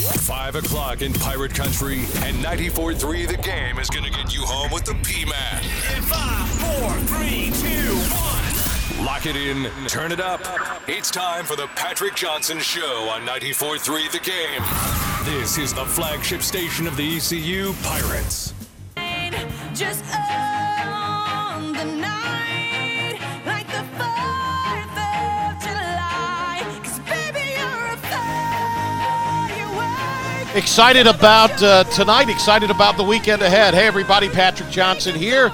5 o'clock in Pirate Country, and 94.3 The Game is going to get you home with the P-Man. In five, four, three, two, one. Lock it in, turn it up. It's time for the Patrick Johnson Show on 94.3 The Game. This is the flagship station of the ECU Pirates. Just on Excited about uh, tonight, excited about the weekend ahead. Hey, everybody, Patrick Johnson here.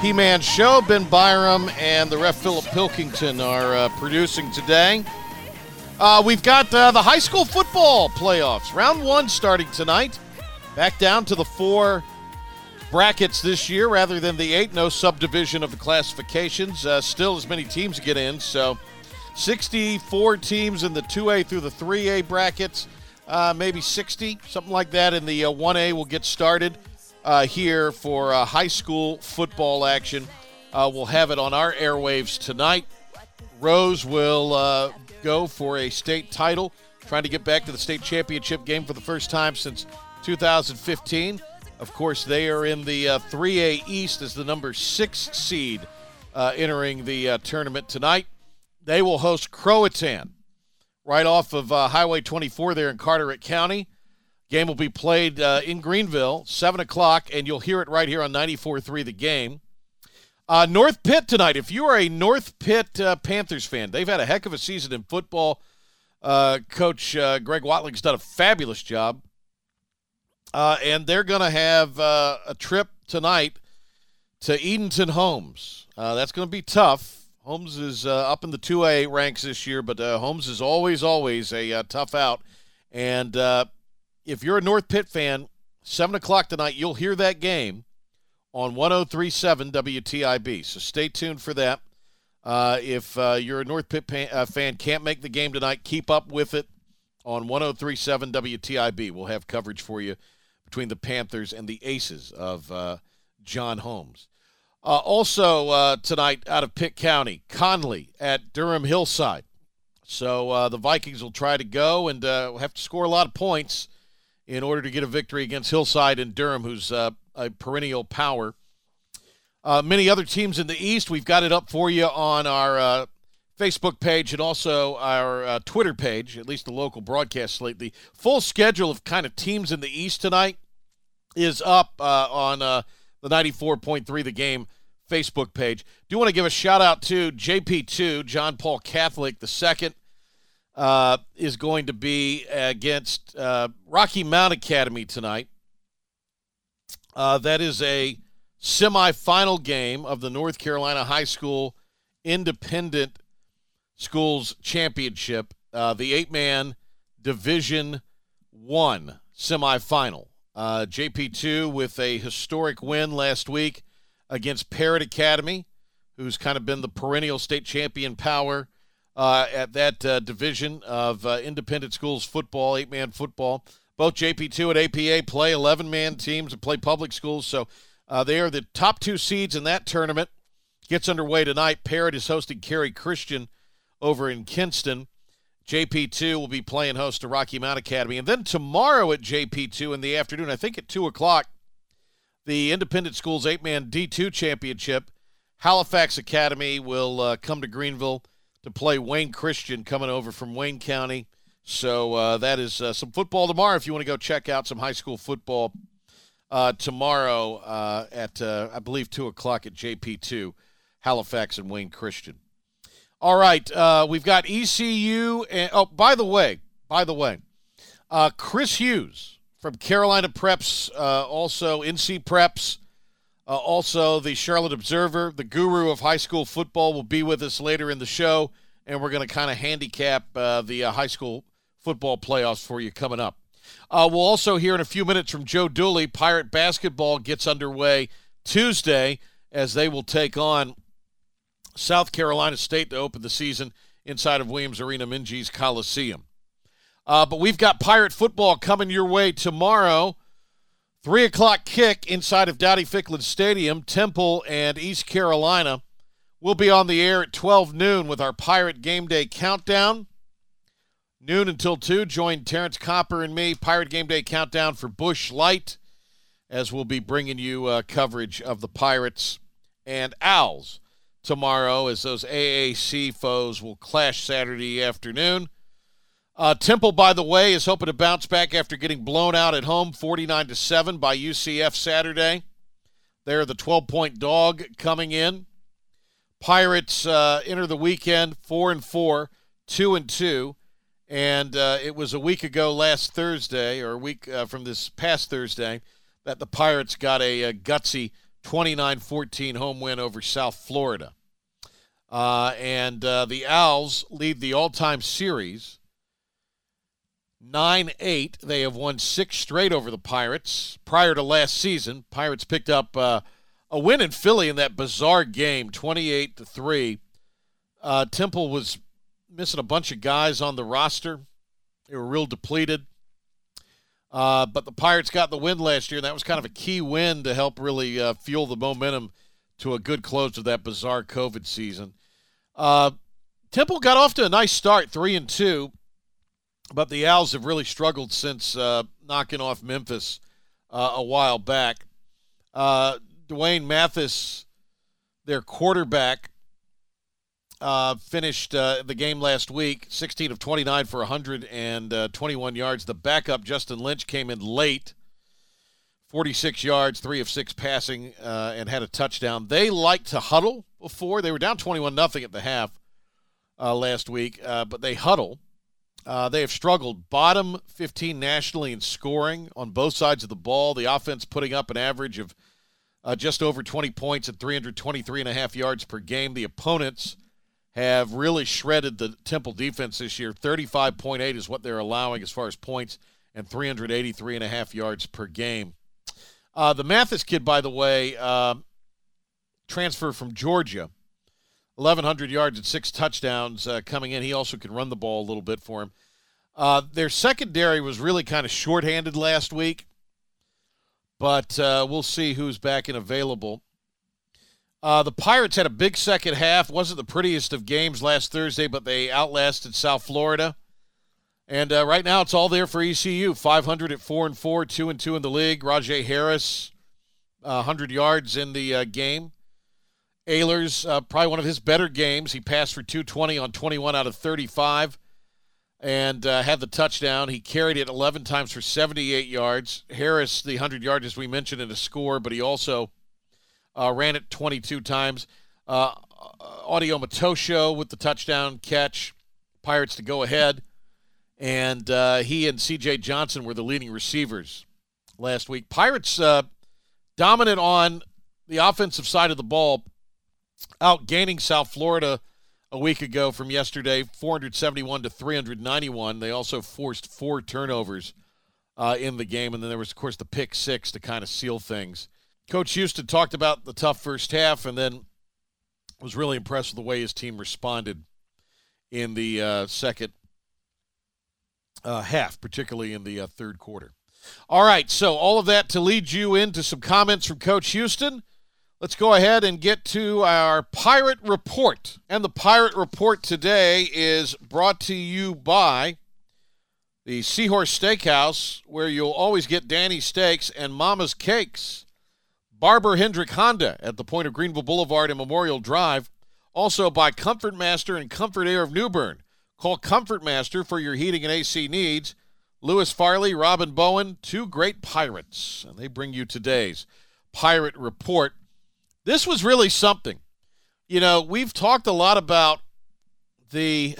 P Man Show, Ben Byram, and the ref Philip Pilkington are uh, producing today. Uh, we've got uh, the high school football playoffs. Round one starting tonight. Back down to the four brackets this year rather than the eight. No subdivision of the classifications. Uh, still as many teams get in. So 64 teams in the 2A through the 3A brackets. Uh, maybe 60, something like that. In the uh, 1A We'll get started uh, here for uh, high school football action. Uh, we'll have it on our airwaves tonight. Rose will uh, go for a state title, trying to get back to the state championship game for the first time since 2015. Of course, they are in the uh, 3A East as the number six seed entering the tournament tonight. They will host Croatan right off of uh, Highway 24 there in Carteret County. Game will be played uh, in Greenville, 7 o'clock, and you'll hear it right here on 94.3 The Game. Uh, North Pitt tonight. If you are a North Pitt uh, Panthers fan, they've had a heck of a season in football. Uh, Coach uh, Greg Watling's done a fabulous job. And they're going to have a trip tonight to Edenton Holmes. That's going to be tough. Holmes is uh, up in the 2A ranks this year, but uh, Holmes is always, always a uh, tough out. And uh, if you're a North Pitt fan, 7 o'clock tonight, you'll hear that game on 1037 WTIB. So stay tuned for that. Uh, if uh, you're a North Pitt pan, fan, can't make the game tonight, keep up with it on 1037 WTIB. We'll have coverage for you between the Panthers and the Aces of John Holmes. Uh, also uh, tonight out of Pitt County, Conley at Durham Hillside. So uh, the Vikings will try to go and uh, have to score a lot of points in order to get a victory against Hillside and Durham, who's uh, a perennial power. Uh, many other teams in the East, we've got it up for you on our Facebook page and also our Twitter page, at least the local broadcast slate. The full schedule of kind of teams in the East tonight is up on the 94.3 The Game Facebook page. Do want to give a shout out to JP2, John Paul Catholic the second. Uh, is going to be against uh, Rocky Mount Academy tonight. Uh, that is a semifinal game of the North Carolina High School Independent Schools Championship, uh, the eight-man Division One semifinal. Uh, JP2 with a historic win last week against Parrott Academy, who's kind of been the perennial state champion power uh, at that uh, division of uh, independent schools football, eight-man football. Both JP2 and APA play 11-man teams and play public schools, so uh, they are the top two seeds in that tournament. Gets underway tonight. Parrott is hosting Cary Christian over in Kinston. JP2 will be playing host to Rocky Mount Academy. And then tomorrow at JP2 in the afternoon, I think at 2 o'clock, the Independent Schools 8 man D2 Championship. Halifax Academy will uh, come to Greenville to play Wayne Christian coming over from Wayne County. So uh, that is uh, some football tomorrow if you want to go check out some high school football uh, tomorrow uh, at, uh, I believe, 2 o'clock at JP2, Halifax and Wayne Christian. All right, uh, we've got ECU. And, oh, by the way, by the way, uh, Chris Hughes from Carolina Preps, uh, also NC Preps, uh, also the Charlotte Observer, the guru of high school football, will be with us later in the show, and we're going to kind of handicap uh, the uh, high school football playoffs for you coming up. We'll also hear in a few minutes from Joe Dooley. Pirate basketball gets underway Tuesday as they will take on South Carolina State to open the season inside of Williams Arena Minges Coliseum. Uh, but we've got Pirate football coming your way tomorrow. Three o'clock kick inside of Dowdy Ficklen Stadium, Temple and East Carolina. We'll be on the air at 12 noon with our Pirate Game Day countdown. Noon until 2, join Terrence Copper and me, Pirate Game Day Countdown for Busch Light, as we'll be bringing you uh, coverage of the Pirates and Owls tomorrow as those AAC foes will clash Saturday afternoon. Uh, Temple, by the way, is hoping to bounce back after getting blown out at home 49 to 7 by UCF Saturday. They're the 12 point dog coming in. Pirates uh, enter the weekend 4 and 4, 2 and 2. And uh, it was a week ago last Thursday, or a week uh, from this past Thursday, that the Pirates got a, a gutsy 29 14 home win over South Florida. Uh, and uh, the Owls lead the all time series 9 8. They have won six straight over the Pirates. Prior to last season, Pirates picked up uh, a win in Philly in that bizarre game 28 to 3. Uh, Temple was missing a bunch of guys on the roster, they were real depleted. Uh, but the Pirates got the win last year, and that was kind of a key win to help really uh, fuel the momentum to a good close to that bizarre COVID season. Uh, Temple got off to a nice start, three and two, but the Owls have really struggled since uh, knocking off Memphis uh, a while back. Uh, D'Wan Mathis, their quarterback, uh, finished uh, the game last week 16 of 29 for 121 yards. The backup, Justin Lynch, came in late 46 yards, three of six passing, uh, and had a touchdown. They like to huddle before. They were down 21 nothing at the half uh, last week, uh, but they huddle. Uh, they have struggled bottom 15 nationally in scoring on both sides of the ball. The offense putting up an average of uh, just over 20 points at 323 and a half yards per game. The opponents have really shredded the Temple defense this year. 35.8 is what they're allowing as far as points and 383 and a half yards per game. Uh, the Mathis kid, by the way, uh, transfer from Georgia, 1,100 yards and six touchdowns uh, coming in. He also can run the ball a little bit for him. Uh, their secondary was really kind of shorthanded last week, but uh, we'll see who's back and available. Uh, the Pirates had a big second half. wasn't the prettiest of games last Thursday, but they outlasted South Florida. And uh, right now, it's all there for ECU. 500 at four and four, two and two in the league. Rahjai Harris, uh, 100 yards in the uh, game. Ahlers, uh, probably one of his better games. He passed for 220 on 21 out of 35 and uh, had the touchdown. He carried it 11 times for 78 yards. Harris, the 100 yards, as we mentioned, in a score, but he also uh, ran it 22 times. Audie Omotosho with the touchdown catch. Pirates to go ahead. And uh, he and C.J. Johnson were the leading receivers last week. Pirates uh, dominant on the offensive side of the ball, outgaining South Florida a week ago from yesterday, 471 to 391. They also forced four turnovers uh, in the game, and then there was, of course, the pick six to kind of seal things. Coach Houston talked about the tough first half, and then was really impressed with the way his team responded in the uh, second uh, half, particularly in the uh, third quarter. All right, so all of that to lead you into some comments from Coach Houston. Let's go ahead and get to our Pirate Report. And the Pirate Report today is brought to you by the Seahorse Steakhouse, where you'll always get Danny's Steaks and Mama's Cakes. Barber Hendrick Honda at the point of Greenville Boulevard and Memorial Drive. Also by Comfort Master and Comfort Air of New Bern. Call Comfort Master for your heating and AC needs. Lewis Farley, Robin Bowen, two great pirates, and they bring you today's Pirate Report. This was really something. You know, we've talked a lot about the.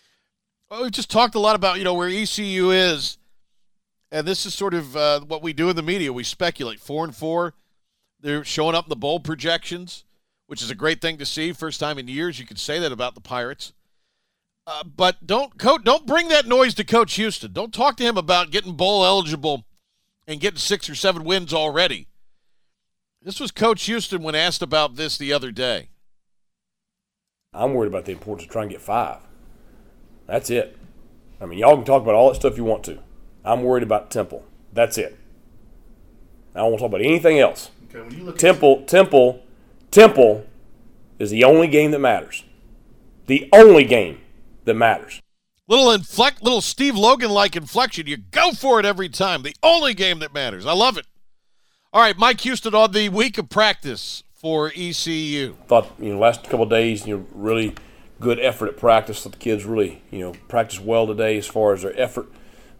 well, we've just talked a lot about, you know, where ECU is. And this is sort of uh, what we do in the media. We speculate. Four and four. They're showing up in the bowl projections, which is a great thing to see. First time in years you could say that about the Pirates. Uh, but don't co- don't bring that noise to Coach Houston. Don't talk to him about getting bowl eligible and getting six or seven wins already. This was Coach Houston when asked about this the other day. I'm worried about the importance of trying to get five. That's it. I mean, y'all can talk about all that stuff you want to. I'm worried about Temple. That's it. I don't want to talk about anything else. Okay, Temple, Temple, Temple is the only game that matters. The only game that matters. Little inflect, little Steve Logan like inflection. You go for it every time. The only game that matters. I love it. All right, Mike Houston on the week of practice for ECU. thought you know last couple of days you know really good effort at practice. Thought the kids really you know practiced well today as far as their effort.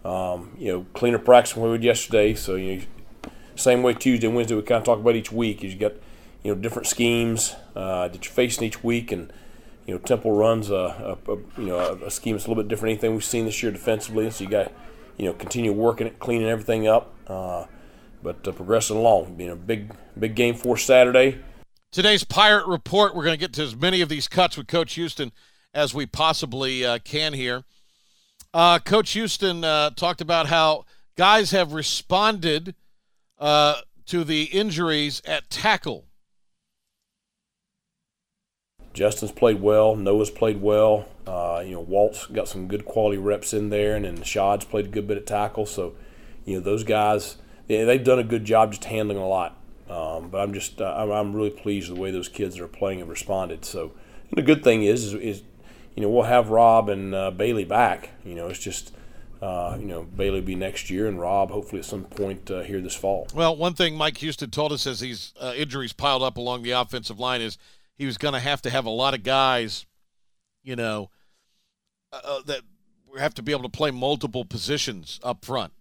Um, you know cleaner practice than we did yesterday. So you know, same way Tuesday and Wednesday we kind of talk about each week is you got you know different schemes uh, that you're facing each week and. You know, Temple runs a, a, a you know a, a scheme that's a little bit different than anything we've seen this year defensively. So you got you know continue working it, cleaning everything up, uh, but uh, progressing along. Being a big big game for Saturday. Today's Pirate Report, we're going to get to as many of these cuts with Coach Houston as we possibly uh, can here. Uh, Coach Houston uh, talked about how guys have responded uh, to the injuries at tackle. Justin's played well. Noah's played well. Uh, you know, Walt's got some good quality reps in there, and then Shad's played a good bit of tackle. So, you know, those guys, yeah, they've done a good job just handling a lot. Um, but I'm just, uh, I'm, I'm really pleased with the way those kids are playing have responded. So, and the good thing is, is, is you know, we'll have Rob and uh, Bailey back. You know, it's just, uh, you know, Bailey will be next year, and Rob hopefully at some point uh, here this fall. Well, one thing Mike Houston told us as these uh, injuries piled up along the offensive line is he was going to have to have a lot of guys, you know, uh, uh, that have to be able to play multiple positions up front.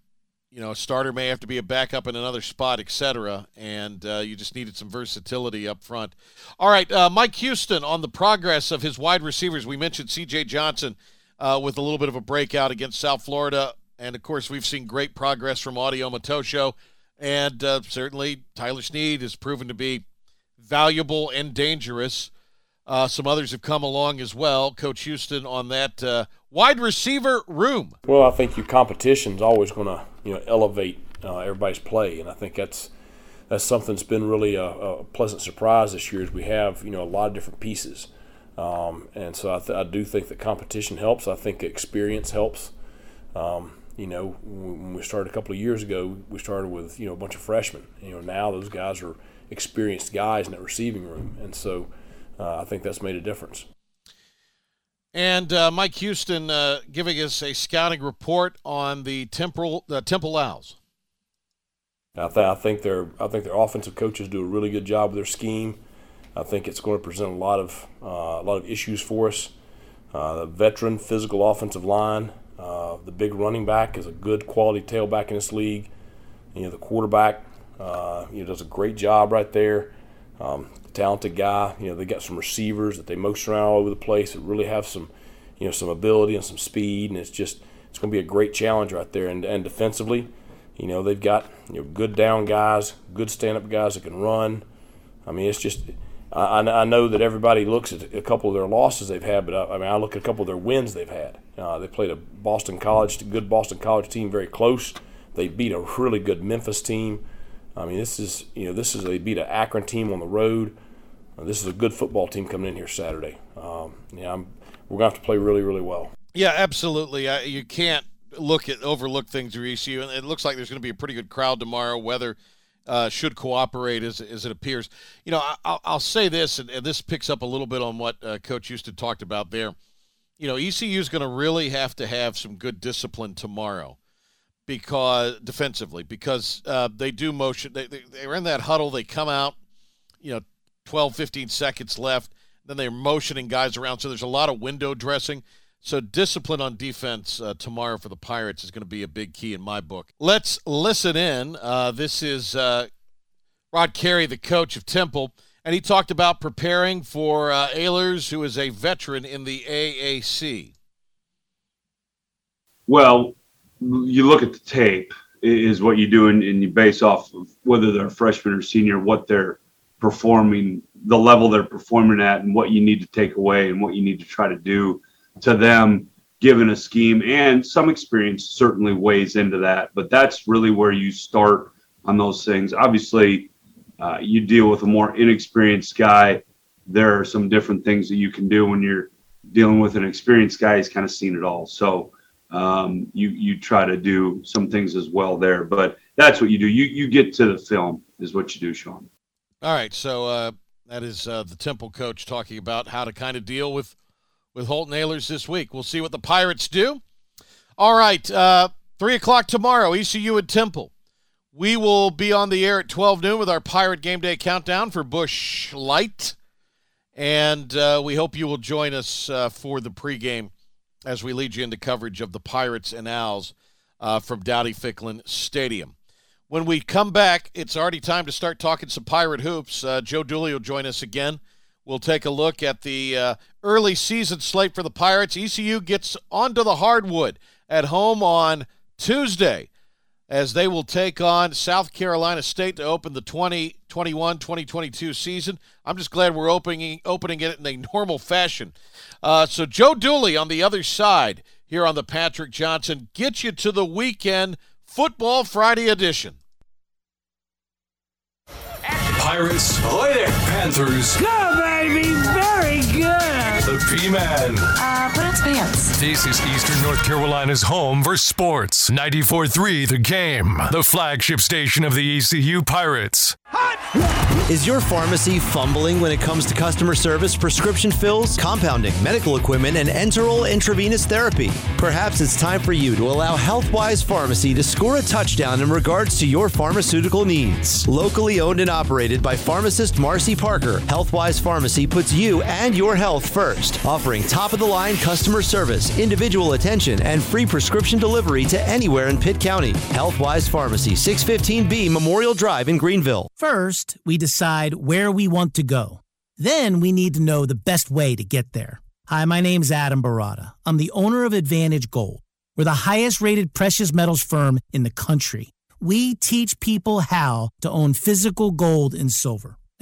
You know, a starter may have to be a backup in another spot, etc. And uh, you just needed some versatility up front. All right, uh, Mike Houston on the progress of his wide receivers. We mentioned C.J. Johnson uh, with a little bit of a breakout against South Florida, and of course we've seen great progress from Audie Omotosho, and uh, certainly Tyler Snead has proven to be valuable and dangerous. Uh, some others have come along as well. Coach Houston on that uh, wide receiver room. Well, I think your competition is always going to you know elevate uh, everybody's play, and I think that's that's something that's been really a, a pleasant surprise this year. Is we have you know a lot of different pieces, um, and so I, th- I do think that competition helps. I think experience helps. Um, you know, when we started a couple of years ago, we started with you know a bunch of freshmen. You know, now those guys are experienced guys in that receiving room, and so uh, I think that's made a difference. And uh, Mike Houston uh, giving us a scouting report on the Temple uh, Temple Owls. I, th- I think their I think their offensive coaches do a really good job with their scheme. I think it's going to present a lot of uh, a lot of issues for us. Uh, the veteran physical offensive line, uh, the big running back is a good quality tailback in this league. You know the quarterback, uh, you know does a great job right there. Um, talented guy. You know they got some receivers that they motion around all over the place that really have some you know some ability and some speed, and it's just it's going to be a great challenge right there. And and defensively, you know they've got you know good down guys, good stand up guys that can run. I mean it's just I, I know that everybody looks at a couple of their losses they've had, but I, I mean I look at a couple of their wins they've had. Uh, they played a Boston College, a good Boston College team, very close. They beat a really good Memphis team. I mean, this is you know this is they beat an Akron team on the road. Uh, this is a good football team coming in here Saturday. Um, yeah, I'm, we're gonna have to play really really well. Yeah, absolutely. I, you can't look at overlook things for ECU, and it looks like there's going to be a pretty good crowd tomorrow. Weather uh, should cooperate as, as it appears. You know, I, I'll, I'll say this, and, and this picks up a little bit on what uh, Coach Houston talked about there. You know, ECU is going to really have to have some good discipline tomorrow because defensively because uh, they do motion they, they, they're in that huddle they come out you know 12 15 seconds left then they're motioning guys around so there's a lot of window dressing so discipline on defense uh, tomorrow for the pirates is going to be a big key in my book let's listen in uh, this is uh, rod carey the coach of temple and he talked about preparing for uh, Ahlers, who is a veteran in the AAC. Well, you look at the tape is what you do and, and you base off of whether they're a freshman or senior what they're performing the level they're performing at and what you need to take away and what you need to try to do to them given a scheme and some experience certainly weighs into that. But that's really where you start on those things. Obviously uh, you deal with a more inexperienced guy. There are some different things that you can do when you're dealing with an experienced guy. He's kind of seen it all. So um, you you try to do some things as well there. But that's what you do. You you get to the film is what you do, Sean. All right, so uh, that is uh, the Temple coach talking about how to kind of deal with with Holton Ahlers this week. We'll see what the Pirates do. All right, uh, 3 o'clock tomorrow, ECU and Temple. We will be on the air at 12 noon with our Pirate Game Day countdown for Busch Light. And uh, we hope you will join us uh, for the pregame as we lead you into coverage of the Pirates and Owls uh, from Dowdy Ficklen Stadium. When we come back, it's already time to start talking some Pirate hoops. Uh, Joe Dooley will join us again. We'll take a look at the uh, early season slate for the Pirates. ECU gets onto the hardwood at home on Tuesday as they will take on South Carolina State to open the 2021 2022 season. I'm just glad we're opening, opening it in a normal fashion. Uh, so, Joe Dooley on the other side here on the Patrick Johnson Get you to the weekend Football Friday edition. Pirates, Ahoy there. Panthers, Good, baby. Very good. The P-Man. Uh, put on pants. This is Eastern North Carolina's home for sports. 94 3 The Game, the flagship station of the ECU Pirates. Is your pharmacy fumbling when it comes to customer service, prescription fills, compounding, medical equipment, and enteral intravenous therapy? Perhaps it's time for you to allow HealthWise Pharmacy to score a touchdown in regards to your pharmaceutical needs. Locally owned and operated by pharmacist Marcy Parker, HealthWise Pharmacy puts you and your health first, offering top of the line customer service, individual attention, and free prescription delivery to anywhere in Pitt County. HealthWise Pharmacy, 615B Memorial Drive in Greenville. First, we decide where we want to go. Then we need to know the best way to get there. Hi, my name's Adam Baratta. I'm the owner of Advantage Gold. We're the highest rated precious metals firm in the country. We teach people how to own physical gold and silver.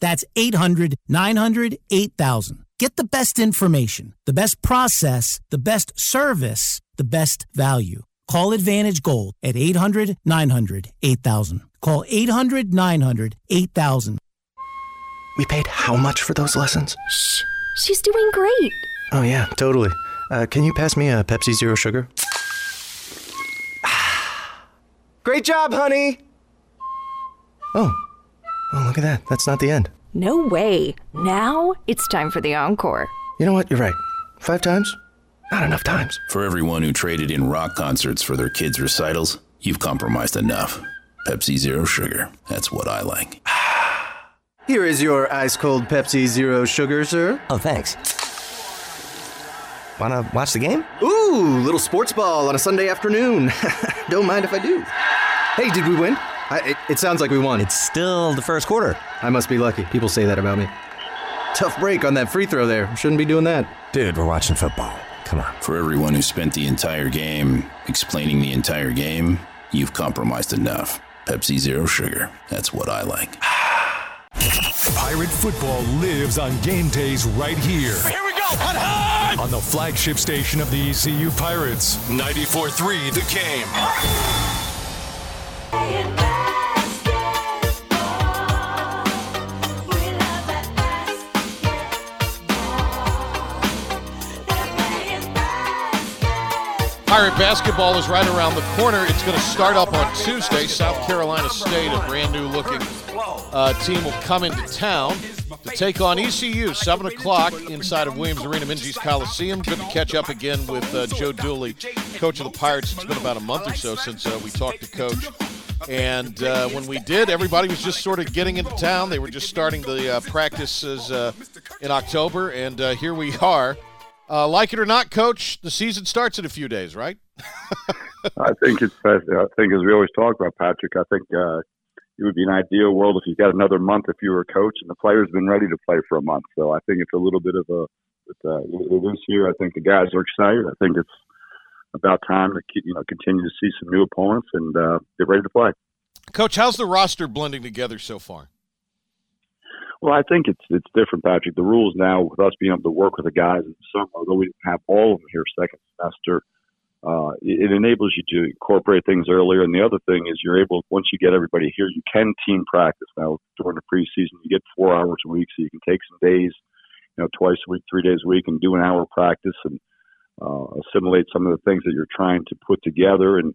That's 800 900 8000. Get the best information, the best process, the best service, the best value. Call Advantage Gold at 800 900 8000. Call 800 900 8000. We paid how much for those lessons? Shh, she's doing great. Oh, yeah, totally. Uh, can you pass me a Pepsi Zero Sugar? Great job, honey! Oh. Oh, look at that. That's not the end. No way. Now it's time for the encore. You know what? You're right. Five times? Not enough times. For everyone who traded in rock concerts for their kids' recitals, you've compromised enough. Pepsi Zero Sugar. That's what I like. Here is your ice cold Pepsi Zero Sugar, sir. Oh, thanks. Wanna watch the game? Ooh, little sports ball on a Sunday afternoon. Don't mind if I do. Hey, did we win? I, it, it sounds like we won. It's still the first quarter. I must be lucky. People say that about me. Tough break on that free throw there. Shouldn't be doing that. Dude, we're watching football. Come on. For everyone who spent the entire game explaining the entire game, you've compromised enough. Pepsi Zero Sugar. That's what I like. Pirate football lives on game days right here. Here we go. Hut, hut. On the flagship station of the ECU Pirates. 94 3 The Game. Pirate basketball is right around the corner. It's going to start up on Tuesday. South Carolina State, a brand new looking uh, team, will come into town to take on ECU. 7 o'clock inside of Williams Arena, Minges Coliseum. Good to catch up again with uh, Joe Dooley, coach of the Pirates. It's been about a month or so since uh, we talked to Coach. And uh, when we did, everybody was just sort of getting into town. They were just starting the uh, practices uh, in October, and uh, here we are. Uh, like it or not, Coach, the season starts in a few days, right? I think it's. I think as we always talk about, Patrick. I think uh, it would be an ideal world if you got another month if you were a coach and the players been ready to play for a month. So I think it's a little bit of a. It's, uh, it is here. I think the guys are excited. I think it's about time to you know continue to see some new opponents and uh, get ready to play. Coach, how's the roster blending together so far? Well, I think it's it's different, Patrick. The rules now with us being able to work with the guys in the summer, although we didn't have all of them here second semester, uh, it, it enables you to incorporate things earlier. And the other thing is you're able once you get everybody here, you can team practice now during the preseason. You get four hours a week, so you can take some days, you know, twice a week, three days a week, and do an hour practice and uh, assimilate some of the things that you're trying to put together and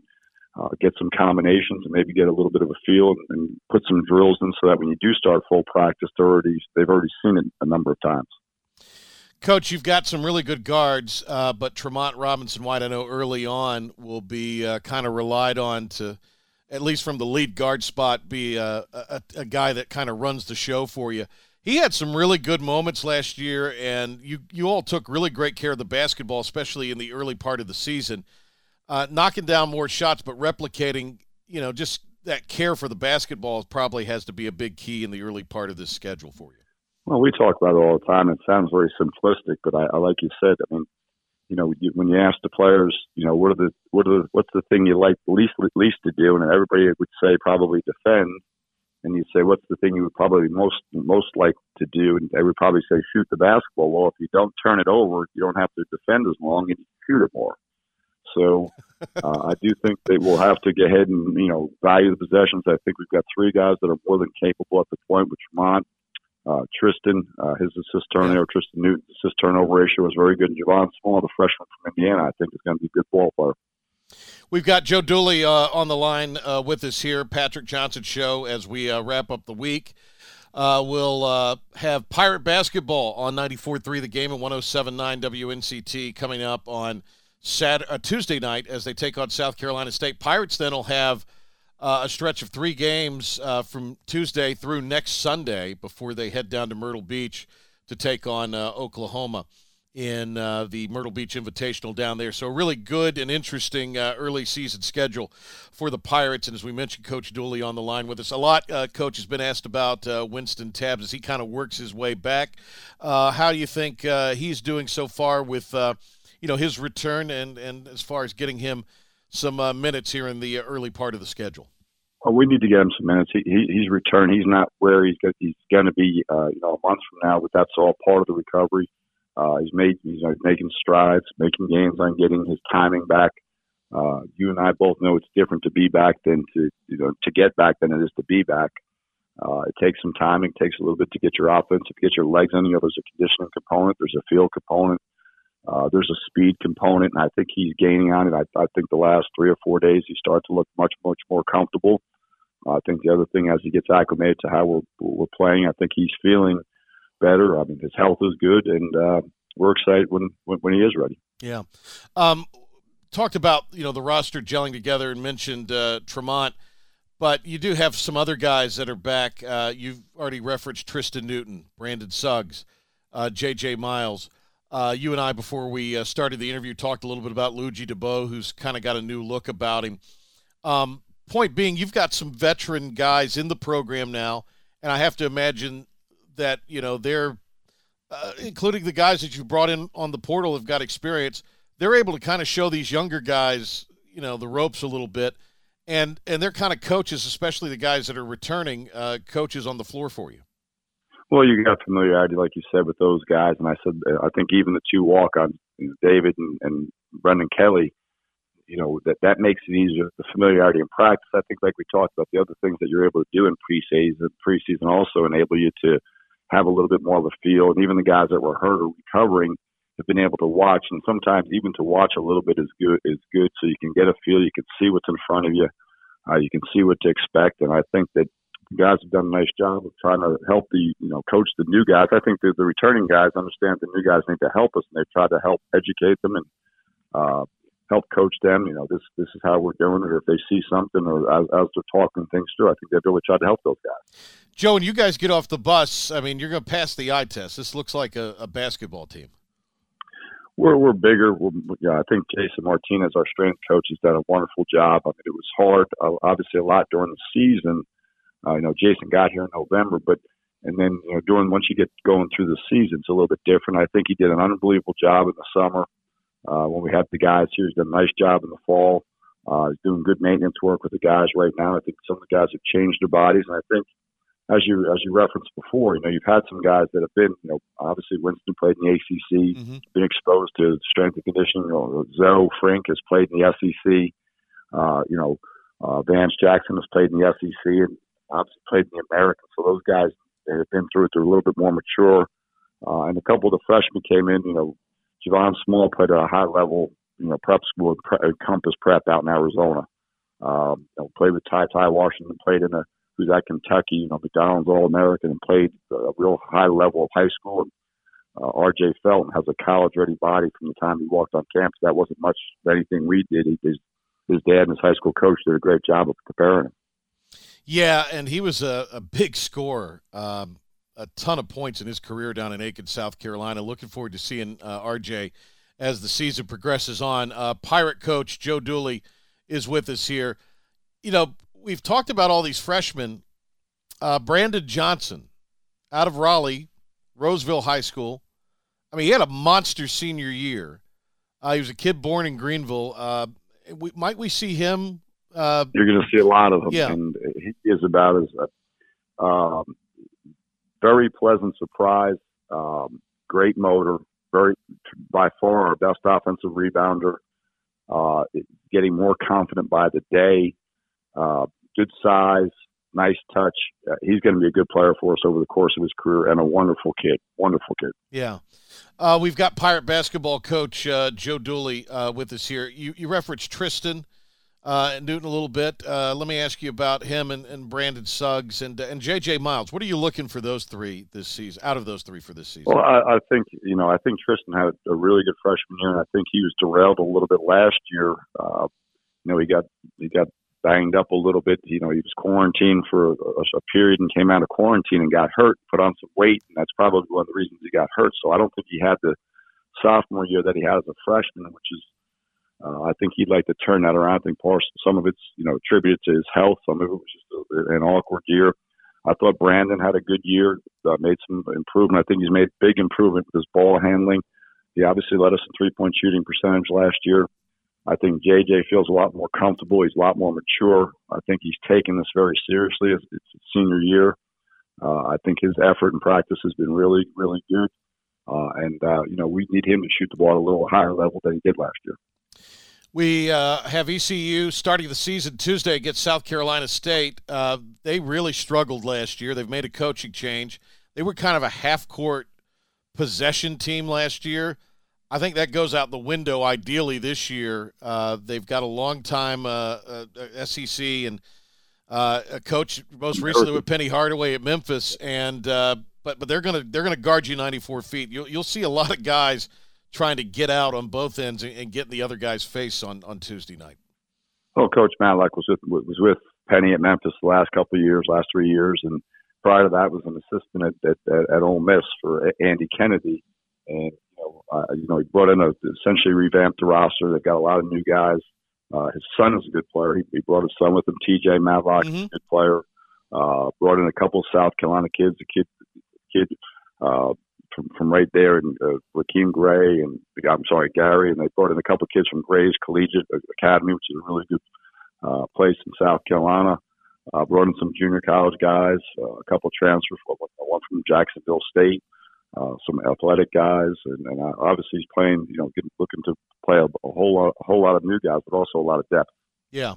uh, get some combinations and maybe get a little bit of a feel and, put some drills in so that when you do start full practice, they're already they've already seen it a number of times. Coach, you've got some really good guards, uh, but Tremont Robinson White, I know early on, will be uh, kind of relied on to, at least from the lead guard spot, be a, a, a guy that kind of runs the show for you. He had some really good moments last year, and you you all took really great care of the basketball, especially in the early part of the season uh, knocking down more shots, but replicating, you know, just that care for the basketball probably has to be a big key in the early part of this schedule for you. Well, we talk about it all the time. It sounds very simplistic, but I, I like you said. I mean, you know, when you ask the players, you know, what are the what are the what's the thing you like least least to do, and everybody would say probably defend, and you say what's the thing you would probably most most like to do, and they would probably say shoot the basketball. Well, if you don't turn it over, you don't have to defend as long, and you shoot it more. So uh, I do think they will have to get ahead and you know value the possessions. I think we've got three guys that are more than capable at the point with Tremont. Uh, Tristan, uh, his assist turnover, Tristan Newton's assist turnover ratio was very good. And Javon Small, the freshman from Indiana, I think is going to be a good ball player. We've got Joe Dooley uh, on the line uh, with us here, Patrick Johnson Show, as we uh, wrap up the week. Uh, we'll uh, have Pirate Basketball on 94.3 The Game and 107.9 WNCT coming up on – Saturday, uh, Tuesday night as they take on South Carolina State. Pirates then will have a stretch of three games from Tuesday through next Sunday before they head down to Myrtle Beach to take on Oklahoma in uh, the Myrtle Beach Invitational down there. So, really good and interesting uh, early season schedule for the Pirates. And as we mentioned, Coach Dooley on the line with us. A lot, Coach, has been asked about Wynston Tabbs as he kind of works his way back. how do you think he's doing so far with you know his return and and as far as getting him some uh, minutes here in the early part of the schedule. Well, we need to get him some minutes. He, he, he's returned. He's not where he's he's going to be, uh, you know, a month from now. But that's all part of the recovery. Uh, he's made he's uh, making strides, making gains on getting his timing back. Uh, you and I both know it's different to be back than to you know to get back than it is to be back. Uh, it takes some timing, takes a little bit to get your offense, to get your legs in. You know, there's a conditioning component, there's a field component, uh, there's a speed component, and I think he's gaining on it. I, I think the last three or four days he started to look much, much more comfortable. Uh, I think the other thing, as he gets acclimated to how we're, we're playing, I think he's feeling better. I mean, his health is good, and uh, we're excited when, when, when he is ready. Yeah. Um, talked about you know the roster gelling together and mentioned uh, Tremont, but you do have some other guys that are back. Uh, you've already referenced Tristan Newton, Brandon Suggs, uh, J.J. Miles. Uh, you and I, before we uh, started the interview, talked a little bit about Ludgy Debaut, who's kind of got a new look about him. Um, point being, you've got some veteran guys in the program now, and I have to imagine that you know they're, uh, including the guys that you brought in on the portal, have got experience. They're able to kind of show these younger guys, you know, the ropes a little bit, and and they're kind of coaches, especially the guys that are returning uh, coaches on the floor for you. Well, you got familiarity, like you said, with those guys, and I said I think even the two you know, David and, and Brendan Kelly, you know that that makes it easier. The familiarity in practice, I think, like we talked about, the other things that you're able to do in preseason, preseason also enable you to have a little bit more of a feel. And even the guys that were hurt or recovering have been able to watch, and sometimes even to watch a little bit is good. Is good, so you can get a feel. You can see what's in front of you. Uh, you can see what to expect, and I think that the guys have done a nice job of trying to help the you know coach the new guys. I think that the returning guys understand the new guys need to help us, and they try to help educate them and uh, help coach them. You know, this this is how we're doing it, or if they see something, or as, as they're talking things through, I think they've really tried to help those guys. Joe, when you guys get off the bus, I mean, you're going to pass the eye test. This looks like a, a basketball team. We're we're bigger. We're, yeah, I think Jason Martinez, our strength coach, has done a wonderful job. I mean, it was hard, uh, obviously, a lot during the season uh, you know, Jason got here in November, but and then you know, during once you get going through the season, it's a little bit different. I think he did an unbelievable job in the summer uh, when we had the guys here. He's done a nice job in the fall. Uh, he's doing good maintenance work with the guys right now. I think some of the guys have changed their bodies, and I think as you as you referenced before, you know, you've had some guys that have been, you know, obviously Winston played in the ACC, Mm-hmm. been exposed to strength and conditioning. You know, Zoe Frink has played in the SEC. Uh, you know, uh, Vance Jackson has played in the SEC and obviously played in the American. So those guys that have been through it, they're a little bit more mature. Uh, and a couple of the freshmen came in. You know, Javon Small played at a high level, you know, prep school, pre- Compass Prep out in Arizona. Um, you know, played with Ty Ty Washington, played in a at Kentucky, you know, McDonald's All American, and played a real high level of high school. Uh, R.J. Felton has a college ready body from the time he walked on campus. That wasn't much of anything we did. He, his, his dad and his high school coach did a great job of preparing him. Yeah, and he was a, a big scorer, um, a ton of points in his career down in Aiken, South Carolina. Looking forward to seeing uh, RJ as the season progresses on. Uh, Pirate coach Joe Dooley is with us here. You know, we've talked about all these freshmen. Uh, Brandon Johnson out of Raleigh, Rolesville High School. I mean, he had a monster senior year. Uh, he was a kid born in Greenville. Uh, we, might we see him? Uh, You're going to see a lot of him. Yeah. and he is about as a um, very pleasant surprise. Um, great motor, very by far our best offensive rebounder. Uh, getting more confident by the day. Uh, good size, nice touch. Uh, he's going to be a good player for us over the course of his career, and a wonderful kid. Wonderful kid. Yeah. Uh, we've got Pirate basketball coach uh, Joe Dooley uh, with us here. You, you referenced Tristan uh, Newton a little bit. Uh, let me ask you about him and, and Brandon Suggs and and J.J. Miles. What are you looking for those three this season? Out of those three for this season? Well, I, I think you know, I think Tristan had a really good freshman year, and I think he was derailed a little bit last year. Uh, you know, he got he got banged up a little bit. You know, he was quarantined for a, a period and came out of quarantine and got hurt, put on some weight, and that's probably one of the reasons he got hurt. So I don't think he had the sophomore year that he had as a freshman, which is. Uh, I think he'd like to turn that around. I think some of it's you know attributed to his health. Some of it was just a, an awkward year. I thought Brandon had a good year, uh, made some improvement. I think he's made big improvement with his ball handling. He obviously led us in three point shooting percentage last year. I think JJ feels a lot more comfortable. He's a lot more mature. I think he's taken this very seriously. It's, it's his senior year. Uh, I think his effort and practice has been really, really good. Uh, and, uh, you know, we need him to shoot the ball at a little higher level than he did last year. We uh, have ECU starting the season Tuesday against South Carolina State. Uh, they really struggled last year. They've made a coaching change. They were kind of a half court possession team last year. I think that goes out the window ideally this year. Uh, they've got a long time uh, uh, SEC and uh, a coach most recently with Penny Hardaway at Memphis, and uh, but but they're gonna they're gonna guard you 94 feet. You'll you'll see a lot of guys trying to get out on both ends and, and get in the other guy's face on, on Tuesday night. Well, Coach Madlock was with was with Penny at Memphis the last couple of years, last three years, and prior to that was an assistant at at, at, Ole Miss for Andy Kennedy, and know, uh, you know he brought in a essentially revamped the roster. They've got a lot of new guys. Uh, his son is a good player. He, he brought his son with him, T.J. Madlock, Mhm. good player. Uh, brought in a couple of South Carolina kids, a kid kid uh, from from right there, and uh, Raheem Gray, and I'm sorry, Gary, and they brought in a couple of kids from Gray's Collegiate Academy, which is a really good uh, place in South Carolina. Uh, brought in some junior college guys, uh, a couple of transfers, one one from Jacksonville State, uh, some athletic guys, and, and uh, obviously he's playing, you know, getting, looking to play a, a whole lot, a whole lot of new guys, but also a lot of depth. Yeah.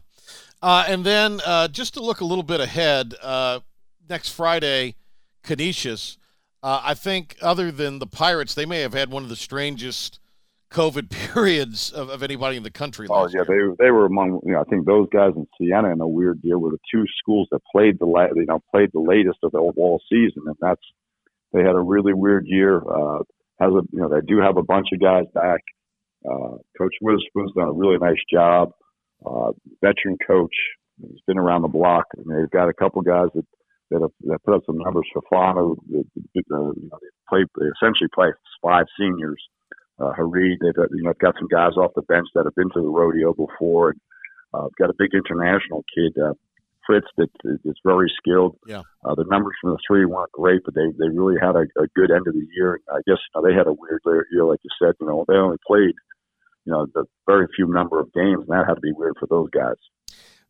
Uh, and then uh, just to look a little bit ahead, uh, next Friday, Canisius. Uh, I think, other than the Pirates, they may have had one of the strangest COVID periods of, of anybody in the country. Oh yeah, they they were among you know I think those guys in Siena in a weird deal were the two schools that played the la- you know played the latest of the all season, and that's they had a really weird year. Uh, has a you know they do have a bunch of guys back. Uh, coach Witherspoon's done a really nice job. Uh, veteran coach, he's been around the block. I mean, they've got a couple guys that that have that put up some numbers for Fano. That, that, uh, they play they essentially play five seniors uh, Harid. They've you know, got some guys off the bench that have been to the rodeo before. And, uh, got a big international kid, uh, Fritz, that is very skilled. Yeah. Uh, the numbers from the three weren't great, but they, they really had a, a good end of the year. I guess you know, they had a weird year, like you said. You know, they only played, you know, the very few number of games, and that had to be weird for those guys.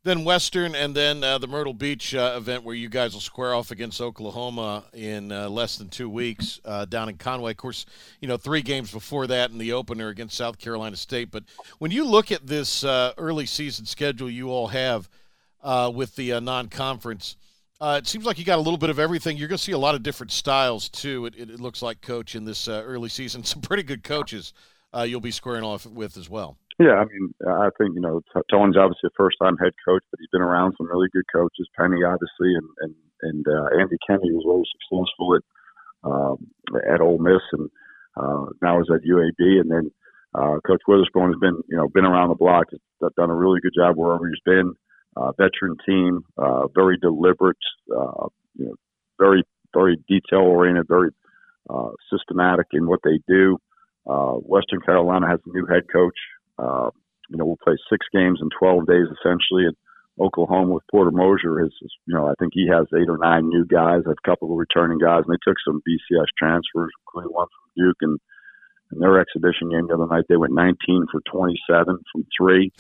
then Western, and then uh, the Myrtle Beach uh, event where you guys will square off against Oklahoma in uh, less than two weeks uh, down in Conway. Of course, you know three games before that in the opener against South Carolina State. But when you look at this uh, early season schedule you all have uh, with the non-conference, it seems like you got a little bit of everything. You're going to see a lot of different styles too. It, it, it looks like, coach, in this early season, some pretty good coaches you'll be squaring off with as well. Yeah, I mean, I think you know Tony's obviously a first-time head coach, but he's been around some really good coaches. Penny, obviously, and and and uh, Andy Kennedy was very successful at um, at Ole Miss, and uh, now is at UAB. And then uh, Coach Witherspoon has been you know been around the block, has done a really good job wherever he's been. Uh, veteran team, uh, very deliberate, uh, you know, very very detail-oriented, very uh, systematic in what they do. Uh, Western Carolina has a new head coach. Uh, you know, we'll play six games in 12 days essentially. And Oklahoma with Porter Moser is, you know, I think he has eight or nine new guys, a couple of returning guys, and they took some BCS transfers, including one from Duke. And in their exhibition game the other night, they went 19 for 27 from three.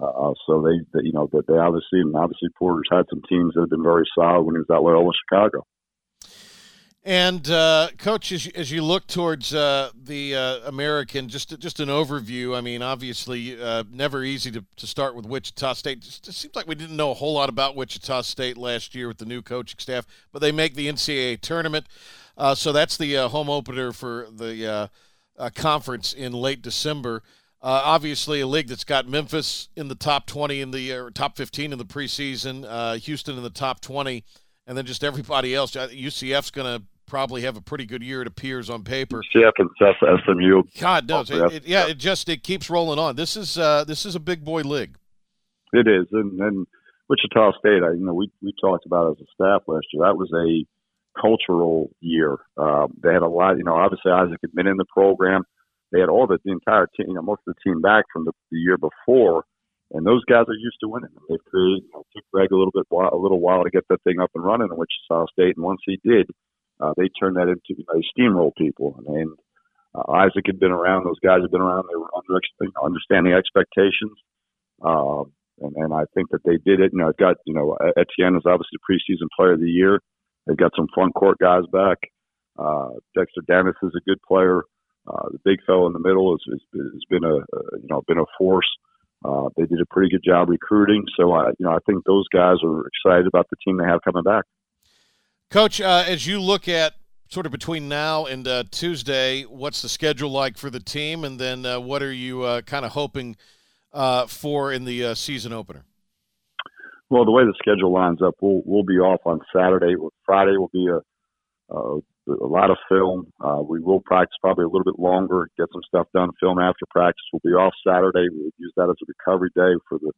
Uh, so they, they, you know, they obviously, and obviously Porter's had some teams that have been very solid when he was at Loyola Chicago. And uh, coach, as you, as you look towards uh, the uh, American, just just an overview. I mean, obviously, uh, never easy to, to start with Wichita State. It seems like we didn't know a whole lot about Wichita State last year with the new coaching staff, but they make the NCAA tournament, uh, so that's the uh, home opener for the conference in late December. Obviously, a league that's got Memphis in the top twenty in the top fifteen in the preseason, Houston in the top twenty, and then just everybody else. UCF's going to probably have a pretty good year. It appears on paper. UCF and SMU. God knows, it, it, yeah, it just it keeps rolling on. This is uh, this is a big boy league. It is, and, and Wichita State. I, you know, we we talked about as a staff last year. That was a cultural year. Uh, they had a lot. You know, obviously Isaac had been in the program. They had all the, the entire team, you know, most of the team back from the, the year before, and those guys are used to winning. They've created, you know, took Greg a little bit while, a little while to get that thing up and running in Wichita State, and once he did, uh, they turned that into you know, steamroll people. And uh, Isaac had been around; those guys had been around. They were under, you know, understanding expectations, uh, and, and I think that they did it. You know, I've got you know Etienne is obviously the preseason player of the year. They've got some front court guys back. Uh, Dexter Dennis is a good player. Uh, the big fellow in the middle has, has, been a, a you know been a force. Uh, they did a pretty good job recruiting, so I you know I think those guys are excited about the team they have coming back. Coach, uh, as you look at sort of between now and uh, Tuesday, what's the schedule like for the team, and then uh, what are you uh, kind of hoping uh, for in the uh, season opener? Well, the way the schedule lines up, we'll we'll be off on Saturday. Friday will be a a, a lot of film. we will practice probably a little bit longer, get some stuff done. Film after practice. We'll be off Saturday. We'll use that as a recovery day for the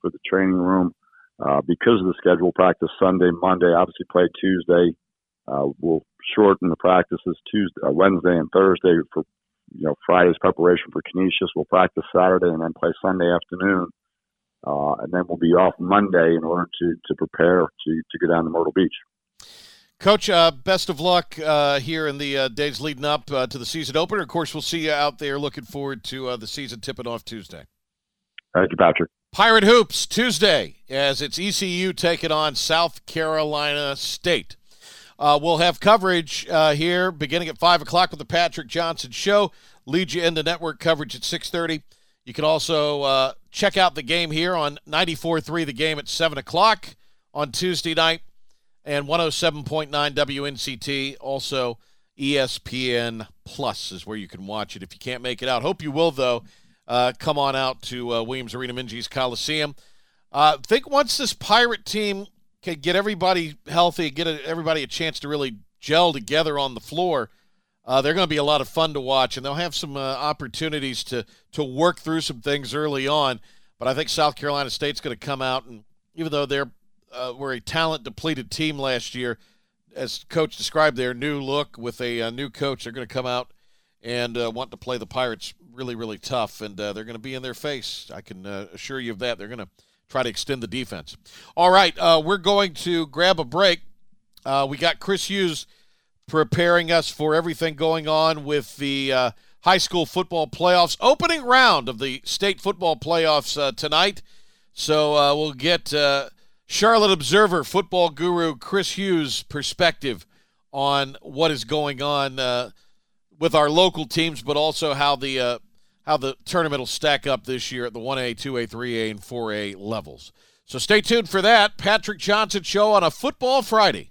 for the training room. Uh, because of the schedule, practice Sunday, Monday, obviously play Tuesday. Uh, we'll shorten the practices Tuesday, uh, Wednesday, and Thursday for you know Friday's preparation for Canisius. We'll practice Saturday and then play Sunday afternoon, uh, and then we'll be off Monday in order to to prepare to to go down to Myrtle Beach. Coach, uh, best of luck uh, here in the uh, days leading up uh, to the season opener. Of course, we'll see you out there. Looking forward to uh, the season tipping off Tuesday. Thank you, Patrick. Pirate Hoops Tuesday as it's ECU taking on South Carolina State. Uh, we'll have coverage uh, here beginning at 5 o'clock with the Patrick Johnson Show. Lead you into network coverage at 6.30. You can also uh, check out the game here on 94.3 The Game at 7 o'clock on Tuesday night and 107.9 WNCT. Also, ESPN Plus is where you can watch it if you can't make it out. Hope you will, though uh, come on out to uh, Williams Arena Minges Coliseum. I uh, think once this Pirate team can get everybody healthy, get a, everybody a chance to really gel together on the floor, uh, they're going to be a lot of fun to watch, and they'll have some uh, opportunities to to work through some things early on. But I think South Carolina State's going to come out, and even though they're uh, were a talent depleted team last year, as coach described, their new look with a, a new coach, they're going to come out and want to play the Pirates really, really tough, and uh, they're going to be in their face. I can uh, assure you of that. They're going to try to extend the defense. All right, uh, we're going to grab a break. Uh, we got Chris Hughes preparing us for everything going on with the uh, high school football playoffs. Opening round of the state football playoffs uh, tonight. So uh, we'll get uh, Charlotte Observer football guru Chris Hughes' perspective on what is going on uh, with our local teams, but also how the uh, how the tournament will stack up this year at the 1A, 2A, 3A, and 4A levels. So stay tuned for that. Patrick Johnson Show on a Football Friday.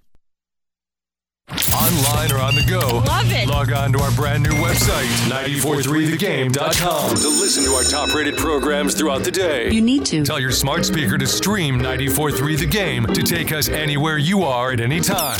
Online or on the go. Love it. Log on to our brand new website, 943thegame.com, to listen to our top rated programs throughout the day. You need to. Tell your smart speaker to stream 943 The Game to take us anywhere you are at any time.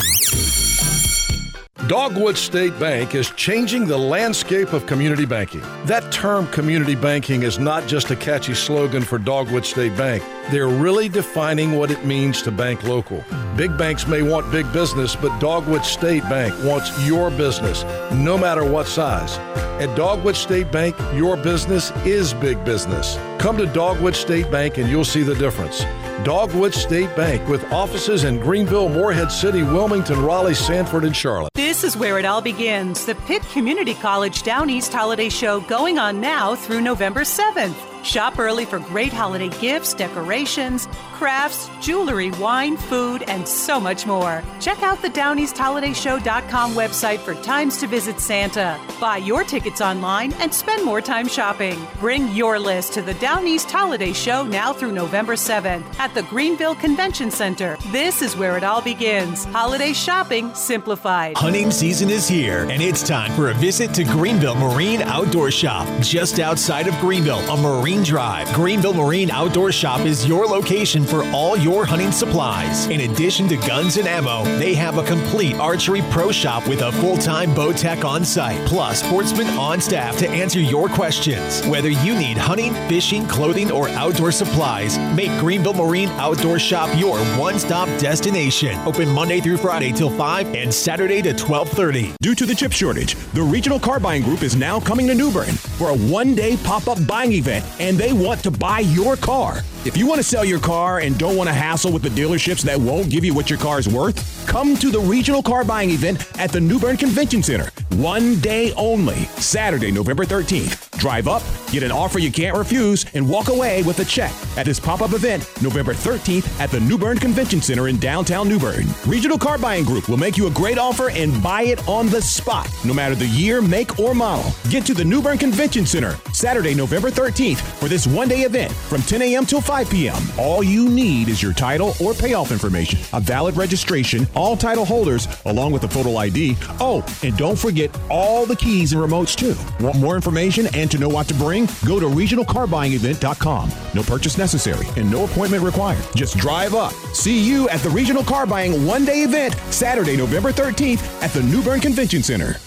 Dogwood State Bank is changing the landscape of community banking. That term community banking is not just a catchy slogan for Dogwood State Bank. They're really defining what it means to bank local. Big banks may want big business, but Dogwood State Bank wants your business, no matter what size. At Dogwood State Bank, your business is big business. Come to Dogwood State Bank and you'll see the difference. Dogwood State Bank with offices in Greenville, Morehead City, Wilmington, Raleigh, Sanford, and Charlotte. This is where it all begins. The Pitt Community College Down East Holiday Show going on now through November 7th. Shop early for great holiday gifts, decorations, crafts, jewelry, wine, food, and so much more. Check out the DowneastHolidayShow.com website for times to visit Santa. Buy your tickets online and spend more time shopping. Bring your list to the Down East Holiday Show now through November 7th at the Greenville Convention Center. This is where it all begins. Holiday shopping simplified. Hunting season is here, and it's time for a visit to Greenville Marine Outdoor Shop, just outside of Greenville a Marine Drive. Greenville Marine Outdoor Shop is your location for all your hunting supplies. In addition to guns and ammo, they have a complete archery pro shop with a full time bow tech on site, plus sportsmen on staff to answer your questions. Whether you need hunting, fishing, clothing, or outdoor supplies, make Greenville Marine Outdoor Shop your one stop destination. Open Monday through Friday till 5 and Saturday to 1230. Due to the chip shortage, the Regional Car Buying Group is now coming to New Bern for a one day pop up buying event, and they want to buy your car. If you want to sell your car and don't want to hassle with the dealerships that won't give you what your car is worth, come to the Regional Car Buying event at the New Bern Convention Center. One day only, Saturday, November 13th. Drive up, get an offer you can't refuse, and walk away with a check at this pop up event November 13th at the New Bern Convention Center in downtown New Bern. Regional Car Buying Group will make you a great offer and buy it on the spot, no matter the year, make, or model. Get to the New Bern Convention Center Saturday, November 13th for this one day event from 10 a.m. till 5 p.m. All you need is your title or payoff information, a valid registration, all title holders, along with a photo ID. Oh, and don't forget all the keys and remotes too. Want more information and to know what to bring? Go to regionalcarbuyingevent.com. No purchase necessary and no appointment required. Just drive up. See you at the Regional Car Buying one day event Saturday, November 13th at the New Bern Convention Center.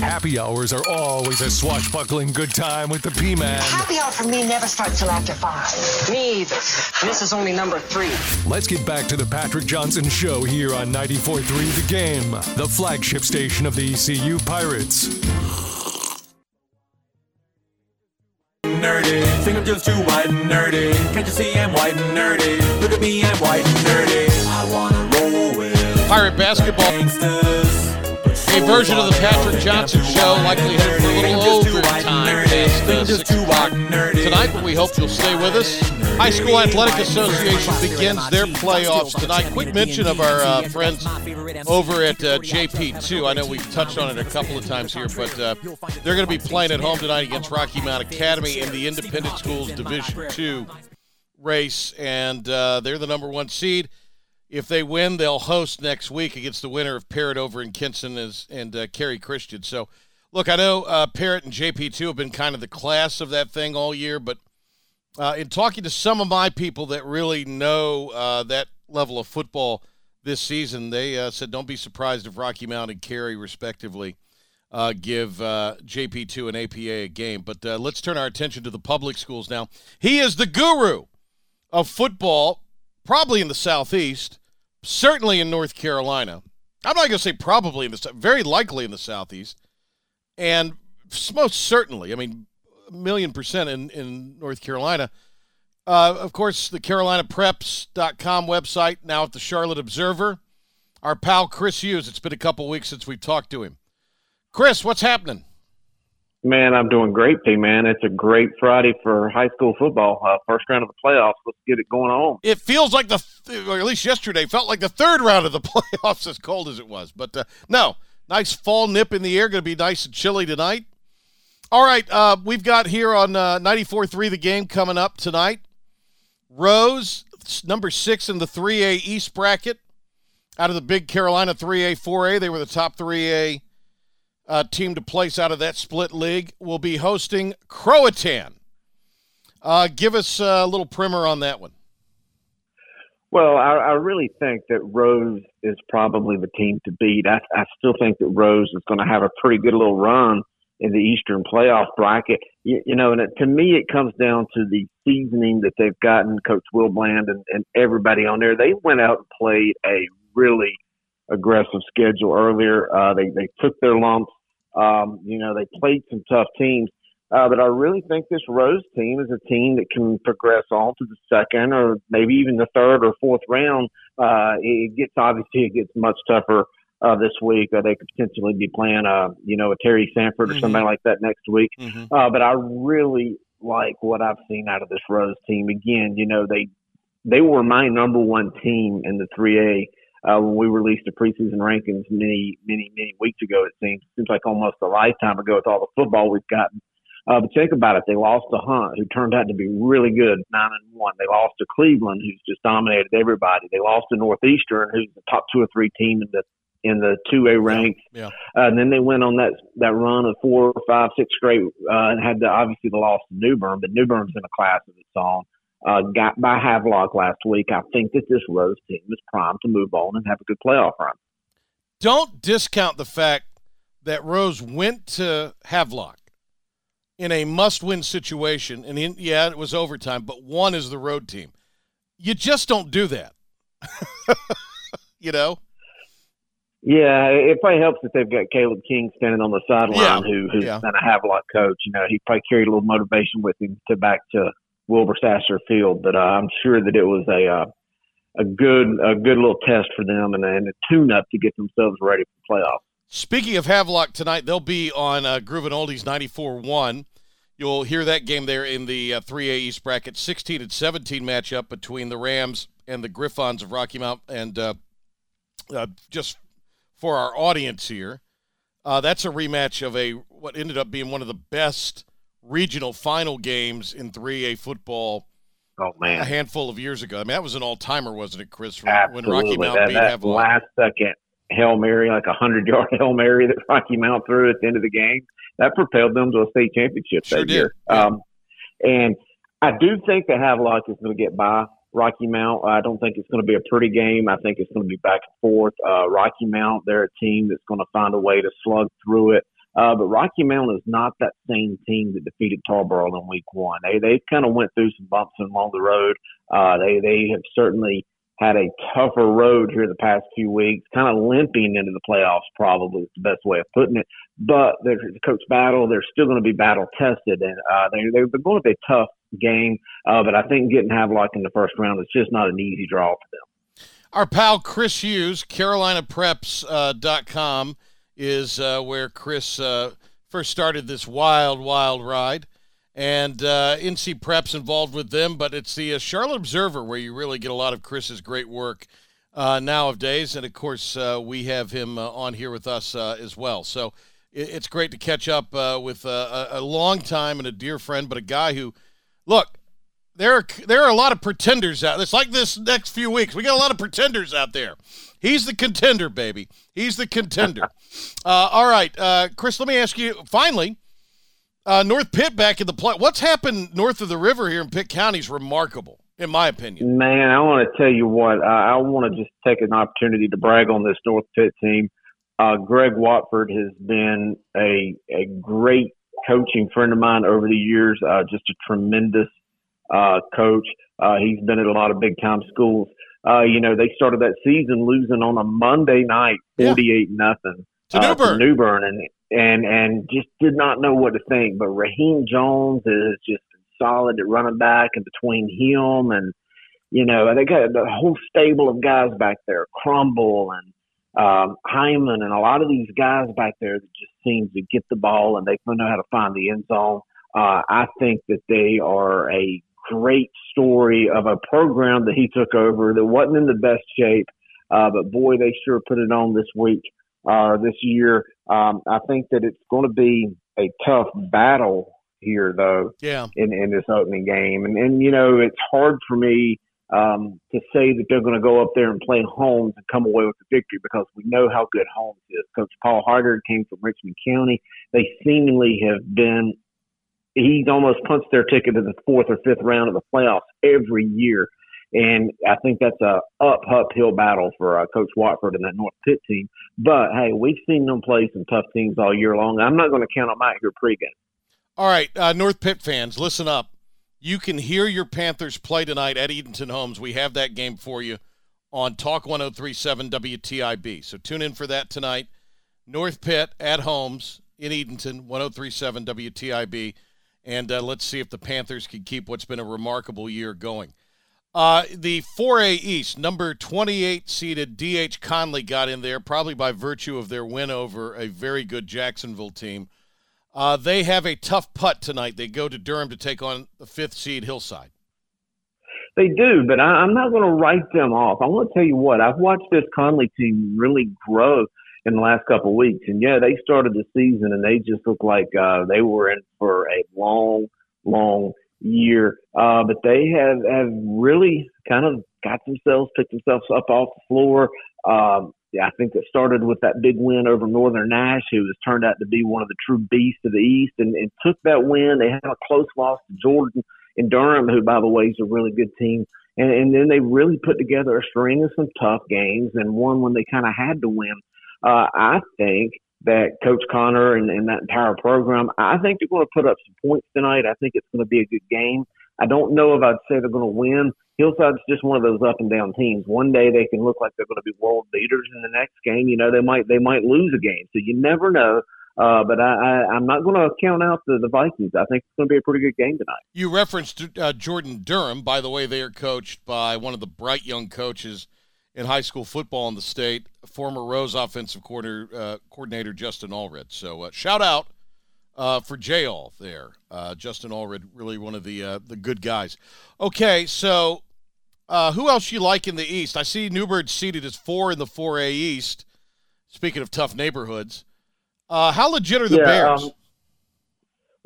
Happy hours are always a swashbuckling good time with the P-Man. Happy hour for me never starts till after five. Me either. This is only number three. Let's get back to the Patrick Johnson Show here on 94.3 The Game, the flagship station of the ECU Pirates. Nerdy, think I'm just too white and nerdy. Can't you see I'm white and nerdy? Look at me, I'm white and nerdy. I wanna roll with Pirate basketball. A version of the Patrick Johnson Show, likely headed for a little overtime past uh, 6 o'clock tonight, but we hope you'll stay with us. High School Athletic Association begins their playoffs tonight. Quick mention of our uh, friends over at uh, JP2. I know we've touched on it a couple of times here, but uh, they're going to be playing at home tonight against Rocky Mount Academy in the Independent Schools Division 2 race, and uh, they're the number one seed. If they win, they'll host next week against the winner of Parrott over in Kinston as, and uh, Kerry Christian. So, look, I know uh, Parrott and JP2 have been kind of the class of that thing all year, but uh, in talking to some of my people that really know uh, that level of football this season, they uh, said don't be surprised if Rocky Mount and Kerry, respectively, uh, give uh, JP2 and APA a game. But uh, let's turn our attention to the public schools now. He is the guru of football, probably in the Southeast, certainly in North Carolina. I'm not going to say probably in the very likely in the Southeast, and most certainly, I mean, a million percent in, in North Carolina. Uh, of course, the CarolinaPreps.com website, now at the Charlotte Observer. Our pal Chris Hughes, it's been a couple weeks since we talked to him. Chris, what's happening? Man, I'm doing great, P man. It's a great Friday for high school football. Uh, first round of the playoffs. Let's get it going on. It feels like the, or at least yesterday, felt like the third round of the playoffs, as cold as it was. But uh, no, nice fall nip in the air. Going to be nice and chilly tonight. All right, uh, we've got here on uh, 94.3 the game coming up tonight. Rose, number six in the 3A East bracket, out of the Big Carolina 3A, 4A. They were the top 3A uh, team to place out of that split league. Will be hosting Croatan. Uh, give us a little primer on that one. Well, I, I really think that Rose is probably the team to beat. I, I still think that Rose is going to have a pretty good little run in the Eastern playoff bracket. You, you know, and it, to me, it comes down to the seasoning that they've gotten, Coach Will Bland and, and everybody on there. They went out and played a really aggressive schedule earlier. Uh, they, they took their lumps. Um, you know, they played some tough teams. Uh, but I really think this Rose team is a team that can progress on to the second or maybe even the third or fourth round. Uh, it gets obviously it gets much tougher uh, this week. Uh, they could potentially be playing, uh, you know, a Terry Sanford or Mm-hmm. somebody like that next week. Uh, but I really like what I've seen out of this Rose team. Again, you know, they they were my number one team in the 3A uh, when we released the preseason rankings many, many, many weeks ago. It seems seems like almost a lifetime ago with all the football we've gotten. Uh, but think about it. They lost to Hunt, who turned out to be really good, nine and one. They lost to Cleveland, who's just dominated everybody. They lost to Northeastern, who's the top two or three team in the in the two A ranks. Yeah. Uh, and then they went on that that run of four, five, six straight, uh, and had the obviously the loss to New Bern, but New Bern's in a class of its own. Uh, got by Havelock last week. I think that this Rose team is primed to move on and have a good playoff run. Don't discount the fact that Rose went to Havelock in a must-win situation, and in, yeah, it was overtime, but one is the road team. You just don't do that. you know? Yeah, it probably helps that they've got Caleb King standing on the sideline, Yeah, who who's yeah. been a Havelock coach. You know, he probably carried a little motivation with him to back to Wilbur Sasser Field. But uh, I'm sure that it was a uh, a good a good little test for them and, a- and a tune up to get themselves ready for the playoffs. Speaking of Havelock tonight, they'll be on uh, Groove and Oldies 94-1. You'll hear that game there in the uh, 3A East bracket, 16 and 17 matchup between the Rams and the Griffons of Rocky Mount. And uh, uh, just for our audience here, uh, that's a rematch of a what ended up being one of the best regional final games in 3A football. Oh man, a handful of years ago. I mean, that was an all-timer, wasn't it, Chris? From when Rocky Absolutely, Mount that, beat that last second hail mary, like a hundred yard hail mary that Rocky Mount threw at the end of the game, that propelled them to a state championship Sure that did, year. Um, and I do think that Havelock is going to get by Rocky Mount. I don't think it's going to be a pretty game. I think it's going to be back and forth. Uh, Rocky Mount, they're a team that's going to find a way to slug through it. Uh, but Rocky Mount is not that same team that defeated Tarboro in week one. They they kind of went through some bumps along the road. Uh, they they have certainly had a tougher road here the past few weeks, kind of limping into the playoffs. Probably is the best way of putting it. But there's a coach battle. They're still going to be battle tested, and uh, they they're going to be a tough game. Uh, but I think getting Havelock in the first round is just not an easy draw for them. Our pal Chris Hughes, CarolinaPreps.com, is uh, where Chris uh, first started this wild, wild ride. And uh, NC Prep's involved with them, but it's the uh, Charlotte Observer where you really get a lot of Chris's great work uh, nowadays. And of course, uh, we have him on here with us as well. So it, it's great to catch up with a, a long time and a dear friend, but a guy who, look, there are there are a lot of pretenders out. It's like this next few weeks. We got a lot of pretenders out there. He's the contender, baby. He's the contender. uh, all right, uh, Chris. Let me ask you. Finally, uh, North Pitt back in the play. What's happened north of the river here in Pitt County is remarkable, in my opinion. Man, I want to tell you what. I, I want to just take an opportunity to brag on this North Pitt team. Uh, Greg Watford has been a a great coaching friend of mine over the years. Uh, just a tremendous uh, coach. Uh, he's been at a lot of big time schools. Uh, you know, they started that season losing on a Monday night, forty-eight nothing To uh, New Bern. New and and and just did not know what to think. But Raheem Jones is just solid at running back, and between him and you know, they got the whole stable of guys back there, Crumble and um, Hyman and a lot of these guys back there that just seem to get the ball and they know how to find the end zone. Uh, I think that they are a great story of a program that he took over that wasn't in the best shape, uh, but boy, they sure put it on this week, uh, this year. Um, I think that it's going to be a tough battle here, though. Yeah. In in this opening game, and and you know it's hard for me um, to say that they're going to go up there and play Holmes and come away with the victory because we know how good Holmes is. Coach Paul Harder came from Richmond County. They seemingly have been. He's almost punched their ticket to the fourth or fifth round of the playoffs every year. And I think that's a up uphill battle for uh, Coach Watford and that North Pitt team. But hey, we've seen them play some tough teams all year long. I'm not going to count them out here pregame. All right, uh, North Pitt fans, listen up. You can hear your Panthers play tonight at Edenton Holmes. We have that game for you on Talk 1037 WTIB. So tune in for that tonight. North Pitt at Homes in Edenton, 1037 WTIB. And uh, let's see if the Panthers can keep what's been a remarkable year going. Uh, the 4A East, number 28 seeded DH Conley got in there, probably by virtue of their win over a very good Jacksonville team. Uh, they have a tough putt tonight. They go to Durham to take on the fifth seed Hillside. They do, but I, I'm not going to write them off. I want to tell you what I've watched this Conley team really grow in the last couple of weeks, and yeah, they started the season and they just looked like uh, they were in for a long, long year. Uh, but they have have really kind of got themselves picked themselves up off the floor. Um, I think it started with that big win over Northern Nash, who has turned out to be one of the true beasts of the East, and, and took that win. They had a close loss to Jordan in Durham, who, by the way, is a really good team. And, and then they really put together a string of some tough games and one when they kind of had to win. Uh, I think that Coach Connor and, and that entire program, I think they're going to put up some points tonight. I think it's going to be a good game. I don't know if I'd say they're going to win. Hillside's just one of those up and down teams. One day they can look like they're going to be world leaders, and the next game, you know, they might they might lose a game. So you never know. Uh, but I, I, I'm not going to count out the, the Vikings. I think it's going to be a pretty good game tonight. You referenced uh, Jordan Durham. By the way, they are coached by one of the bright young coaches in high school football in the state, former Rose offensive coordinator, uh, coordinator Justin Allred. So uh, shout out uh, for J All there. Uh, Justin Allred, really one of the uh, the good guys. Okay, so uh, who else you like in the East? I see New Bern seated as four in the 4A East. Speaking of tough neighborhoods, uh, how legit are the Yeah, Bears? um,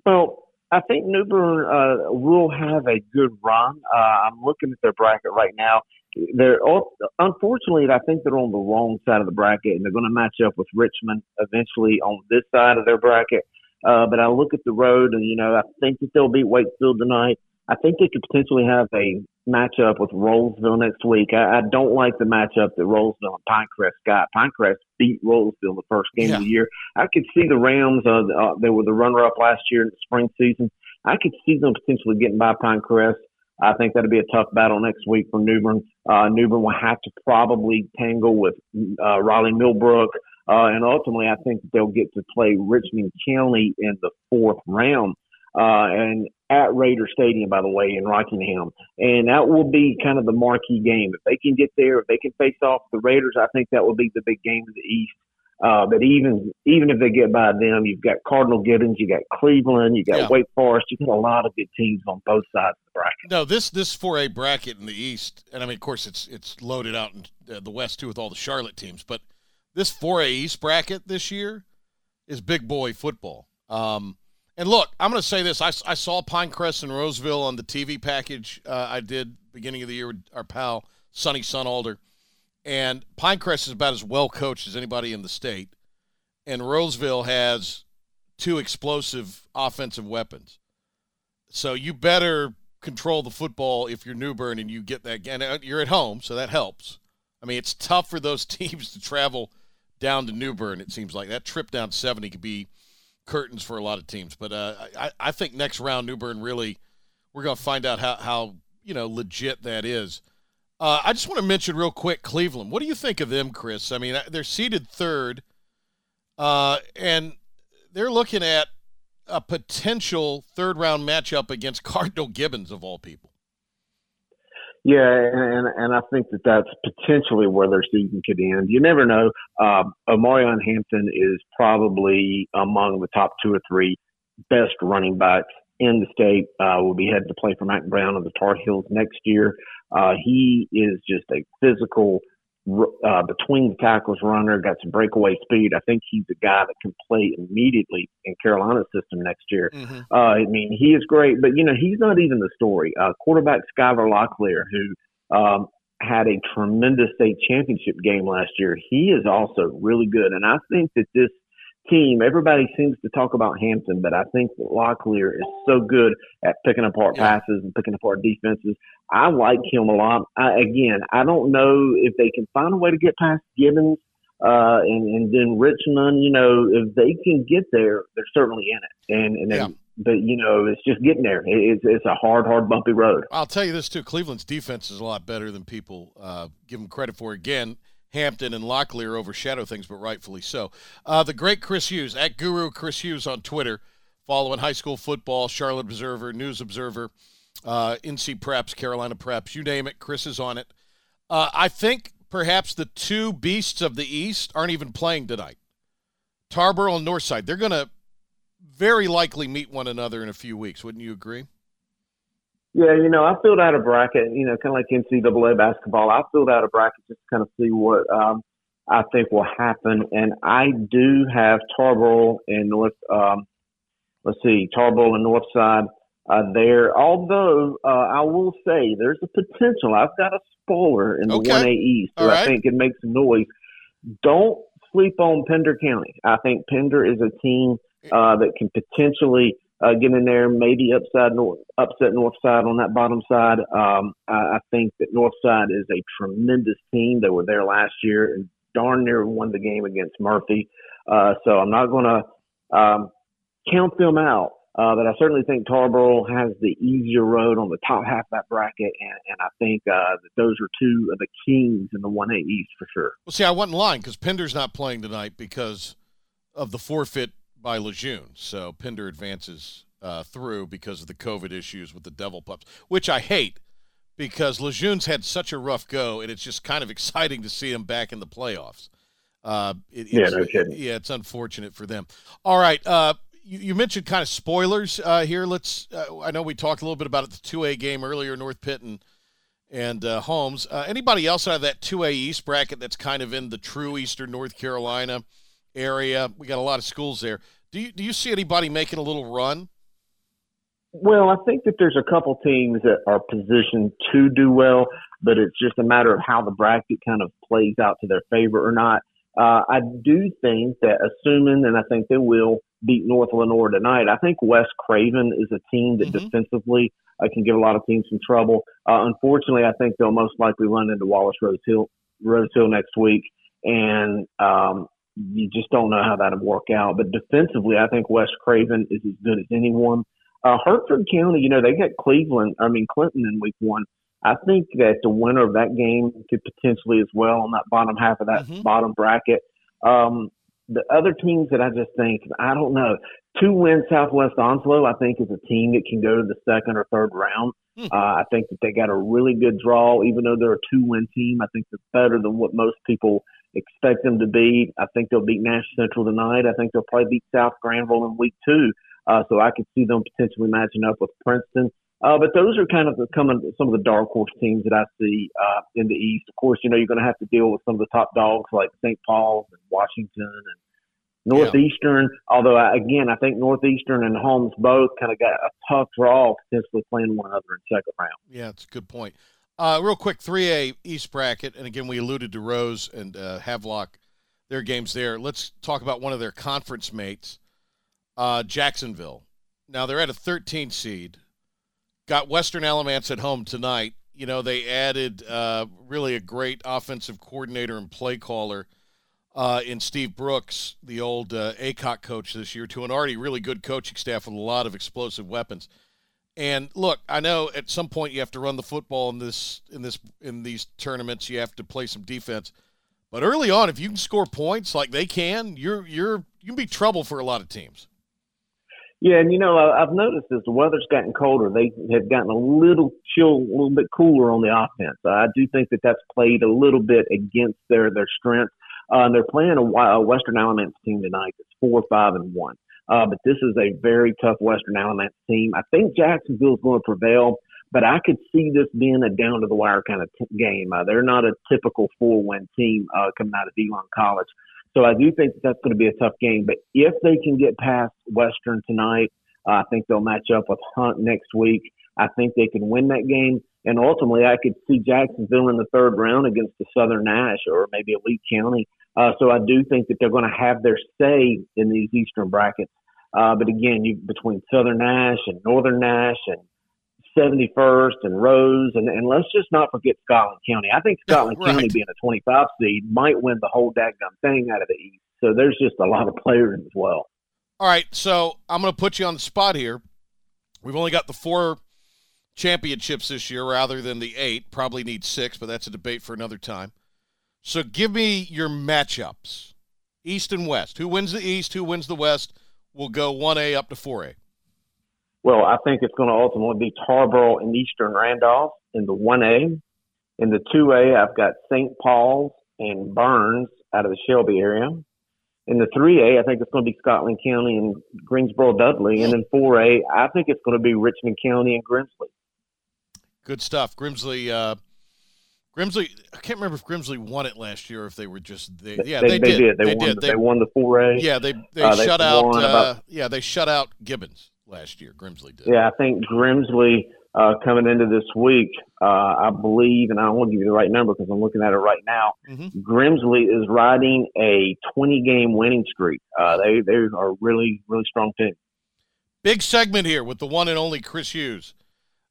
Well, I think New Bern uh, will have a good run. Uh, I'm looking at their bracket right now. They're all, unfortunately, I think they're on the wrong side of the bracket, and they're going to match up with Richmond eventually on this side of their bracket. Uh, but I look at the road, and you know, I think that they'll beat Wakefield tonight. I think they could potentially have a matchup with Rolesville next week. I, I don't like the matchup that Rolesville and Pinecrest got. Pinecrest beat Rolesville the first game of the year. I could see the Rams. Uh, uh, they were the runner-up last year in the spring season. I could see them potentially getting by Pinecrest. I think that'll be a tough battle next week for New Bern. Uh, New Bern will have to probably tangle with uh, Raleigh Millbrook. Uh, and ultimately, I think they'll get to play Richmond County in the fourth round. Uh, and at Raider Stadium, by the way, in Rockingham. And that will be kind of the marquee game. If they can get there, if they can face off the Raiders, I think that will be the big game of the East. Uh, but even even if they get by them, you've got Cardinal Gibbons, you got Cleveland, you got Yeah. Wake Forest, you've got a lot of good teams on both sides of the bracket. No, this this 4A bracket in the East, and I mean, of course, it's it's loaded out in uh, the West too with all the Charlotte teams. But this 4A East bracket this year is big boy football. Um, and look, I'm going to say this: I, I saw Pinecrest and Rolesville on the TV package uh, I did beginning of the year with our pal Sonny Sunalder, and Pinecrest is about as well coached as anybody in the state, and Rolesville has two explosive offensive weapons. So you better control the football if you're New Bern and you get that. And uh, you're at home, so that helps. I mean, it's tough for those teams to travel down to New Bern. It seems like that trip down 70 could be curtains for a lot of teams. But uh, I, I think next round, New Bern really, we're going to find out how, how you know legit that is. Uh, I just want to mention real quick Cleveland. What do you think of them, Chris? I mean, they're seated third, uh, and they're looking at a potential third round matchup against Cardinal Gibbons of all people. Yeah, and and I think that that's potentially where their season could end. You never know. Um, Omarion Hampton is probably among the top two or three best running backs in the state. Uh, will be headed to play for Mack Brown of the Tar Heels next year. Uh, he is just a physical, uh, between the tackles runner, got some breakaway speed. I think he's a guy that can play immediately in Carolina's system next year. Mm-hmm. Uh, I mean, he is great, but you know, he's not even the story. Uh, quarterback Skyver Locklear, who um, had a tremendous state championship game last year, he is also really good. And I think that this team, everybody seems to talk about Hampton, but I think that Locklear is so good at picking apart passes and picking apart defenses. I like him a lot. I, again, I don't know if they can find a way to get past Gibbons uh, and, and then Richmond. You know, if they can get there, they're certainly in it. And, and then, but you know, it's just getting there. It's it's a hard, hard, bumpy road. I'll tell you this too: Cleveland's defense is a lot better than people uh, give them credit for. Again, Hampton and Locklear overshadow things, but rightfully so. Uh, the great Chris Hughes at Guru Chris Hughes on Twitter, following high school football, Charlotte Observer, News Observer, uh, NC Preps, Carolina Preps, you name it. Chris is on it. Uh, I think perhaps the two beasts of the East aren't even playing tonight. Tarboro and Northside. They're going to very likely meet one another in a few weeks. Wouldn't you agree? Yeah, you know, I filled out a bracket, you know, kind of like NCAA basketball. I filled out a bracket just to kind of see what um, I think will happen. And I do have Tarboro and North, um, let's see, Tarboro and Northside uh, there. Although uh, I will say there's a potential. I've got a spoiler in the Okay. 1A East All that I think it makes noise. Don't sleep on Pender County. I think Pender is a team uh, that can potentially uh, get in there, maybe upside north, upset north side on that bottom side. Um, I, I think that north side is a tremendous team. They were there last year and darn near won the game against Murphy. Uh, so I'm not going to um, count them out. Uh, but I certainly think Tarboro has the easier road on the top half of that bracket, and, and I think uh, that those are two of the kings in the 1A East for sure. Well, see, I wasn't lying because Pender's not playing tonight because of the forfeit by Lejeune. So Pender advances uh, through because of the COVID issues with the Devil Pups, which I hate because Lejeune's had such a rough go, and it's just kind of exciting to see him back in the playoffs. Uh, it, Yeah, it's, no kidding. Yeah, it's unfortunate for them. All right. Uh, you, you mentioned kind of spoilers uh, here. Let's. Uh, I know we talked a little bit about it, the two A game earlier, North Pitt and and uh, Holmes. Uh, anybody else out of that 2A East bracket that's kind of in the true Eastern North Carolina area? We got a lot of schools there. Do you do you see anybody making a little run? Well, I think that there's a couple teams that are positioned to do well, but it's just a matter of how the bracket kind of plays out to their favor or not. Uh, I do think that assuming, and I think they will beat North Lenoir tonight, I think West Craven is a team that defensively uh, can give a lot of teams some trouble. Uh, unfortunately, I think they'll most likely run into Wallace Rose Hill, Rose Hill next week, and um, you just don't know how that'll work out. But defensively, I think West Craven is as good as anyone. Uh, Hertford County, you know, they got Cleveland, I mean, Clinton in week one. I think that the winner of that game could potentially as well on that bottom half of that bottom bracket. Um, the other teams that I just think, I don't know, two win Southwest Onslow, I think is a team that can go to the second or third round. Uh, I think that they got a really good draw, even though they're a two win team. I think they're better than what most people expect them to be. I think they'll beat Nash Central tonight. I think they'll probably beat South Granville in week two. Uh, so I could see them potentially matching up with Princeton. Uh, but those are kind of the, coming some of the dark horse teams that I see uh, in the East. Of course, you know you're going to have to deal with some of the top dogs like St. Paul's and Washington and Northeastern. Although I, again, I think Northeastern and Holmes both kind of got a tough draw, potentially playing one another in second round. Yeah, it's a good point. Uh, real quick, 3A East bracket, and again, we alluded to Rose and uh, Havelock, their games there. Let's talk about one of their conference mates, uh, Jacksonville. Now they're at a 13 seed. Got Western Alamance at home tonight. You know they added uh, really a great offensive coordinator and play caller uh, in Steve Brooks, the old uh, ACOT coach this year, to an already really good coaching staff with a lot of explosive weapons. And look, I know at some point you have to run the football in this in this in these tournaments. You have to play some defense, but early on, if you can score points like they can, you're you're you can be trouble for a lot of teams. Yeah, and you know, I've noticed as the weather's gotten colder, they have gotten a little chill, a little bit cooler on the offense. I do think that that's played a little bit against their their strength. Uh, they're playing a, a Western Alamance team tonight that's four, five, and one. Uh, but this is a very tough Western Alamance team. I think Jacksonville's going to prevail, but I could see this being a down to the wire kind of t- game. Uh, they're not a typical four win team uh, coming out of Elon College. So I do think that that's going to be a tough game. But if they can get past Western tonight, uh, I think they'll match up with Hunt next week. I think they can win that game. And ultimately, I could see Jacksonville in the third round against the Southern Nash or maybe a Lee County. Uh, so I do think that they're going to have their say in these Eastern brackets. Uh, but again, you between Southern Nash and Northern Nash and 71st and Rose, and, and let's just not forget Scotland County. I think Scotland Right. County being a 25 seed might win the whole daggum thing out of the East. So there's just a lot of players as well. All right, so I'm going to put you on the spot here. We've only got the four championships this year rather than the eight. Probably need six, but that's a debate for another time. So give me your matchups East and West. Who wins the East? Who wins the West? We'll go 1A up to 4A. Well, I think it's going to ultimately be Tarboro and Eastern Randolph in the 1A. In the 2A, I've got St. Paul's and Burns out of the Shelby area. In the 3A, I think it's going to be Scotland County and Greensboro Dudley. And in 4A, I think it's going to be Richmond County and Grimsley. Good stuff. Grimsley, uh, Grimsley, I can't remember if Grimsley won it last year or if they were just, they, yeah, they, they, did. They, They, won, did. They, won the 4A. Yeah, they they Uh, they shut out. Uh, about- yeah, they shut out Gibbons last year. Grimsley did. Yeah, I think Grimsley uh, coming into this week, uh, I believe, and I won't want to give you the right number because I'm looking at it right now. Mhm. Grimsley is riding a 20 game winning streak. Uh, they they are really really strong team. Big segment here with the one and only Chris Hughes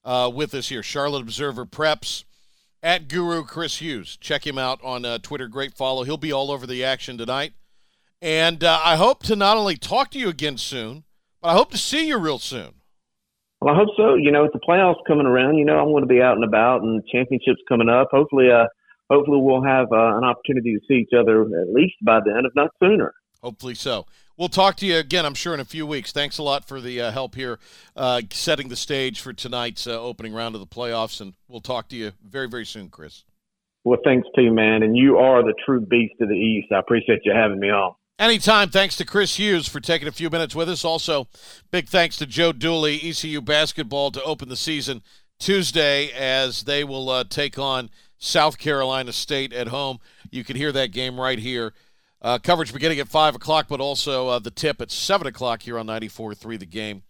uh, with us here. Charlotte Observer Preps at Guru Chris Hughes. Check him out on uh, Twitter. Great follow. He'll be all over the action tonight. And uh, I hope to not only talk to you again soon, but I hope to see you real soon. Well, I hope so. You know, with the playoffs coming around, you know, I'm going to be out and about, and the championships coming up. Hopefully, uh, hopefully we'll have uh, an opportunity to see each other at least by then, if not sooner. Hopefully so. We'll talk to you again, I'm sure, in a few weeks. Thanks a lot for the uh, help here, uh, setting the stage for tonight's uh, opening round of the playoffs. And we'll talk to you very, very soon, Chris. Well, thanks to you, man, and you are the true beast of the East. I appreciate you having me on. Anytime. Thanks to Chris Hughes for taking a few minutes with us. Also, big thanks to Joe Dooley, ECU basketball, to open the season Tuesday as they will uh, take on South Carolina State at home. You can hear that game right here. Uh, coverage beginning at 5 o'clock, but also uh, the tip at 7 o'clock here on 94.3 The Game.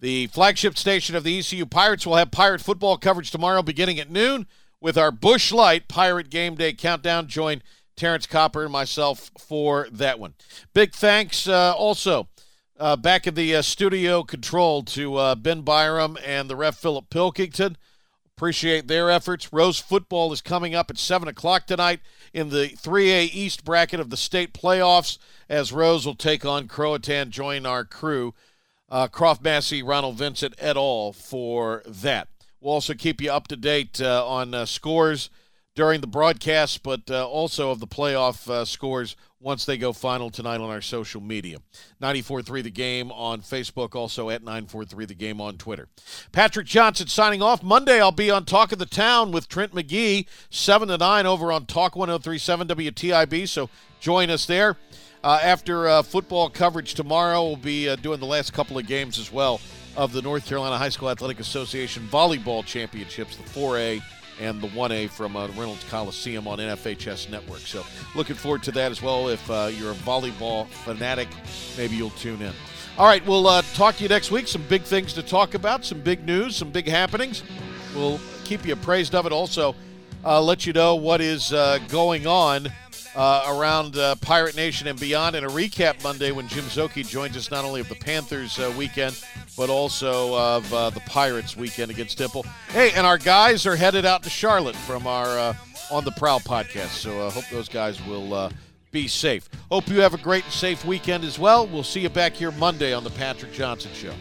The flagship station of the ECU Pirates will have Pirate football coverage tomorrow beginning at noon with our Busch Light Pirate Game Day Countdown. Join Terrance Copper and myself for that one. Big thanks uh, also uh, back in the uh, studio control to uh, Ben Byram and the ref Philip Pilkington. Appreciate their efforts. Rose football is coming up at 7 o'clock tonight in the 3A East bracket of the state playoffs as Rose will take on Croatan. Join our crew, uh, Croft Massey, Ronald Vincent et al. for that. We'll also keep you up to date uh, on uh, scores during the broadcast, but uh, also of the playoff uh, scores once they go final tonight on our social media. 94.3 The Game on Facebook, also at 943 The Game on Twitter. Patrick Johnson signing off. Monday I'll be on Talk of the Town with Trent McGee, 7 to 9 over on Talk 1037 WTIB, so join us there. Uh, after uh, football coverage tomorrow, we'll be uh, doing the last couple of games as well of the North Carolina High School Athletic Association Volleyball Championships, the 4A and the 1A from uh, Reynolds Coliseum on NFHS Network. So looking forward to that as well. If uh, you're a volleyball fanatic, maybe you'll tune in. All right, we'll uh, talk to you next week. Some big things to talk about, some big news, some big happenings. We'll keep you appraised of it. Also, uh, let you know what is uh, going on uh, around uh, Pirate Nation and beyond, and a recap Monday when Jim Szoke joins us not only of the Panthers uh, weekend, but also of uh, the Pirates weekend against Temple. Hey, and our guys are headed out to Charlotte from our uh, On the Prowl podcast, so I hope those guys will uh, be safe. Hope you have a great and safe weekend as well. We'll see you back here Monday on the Patrick Johnson Show.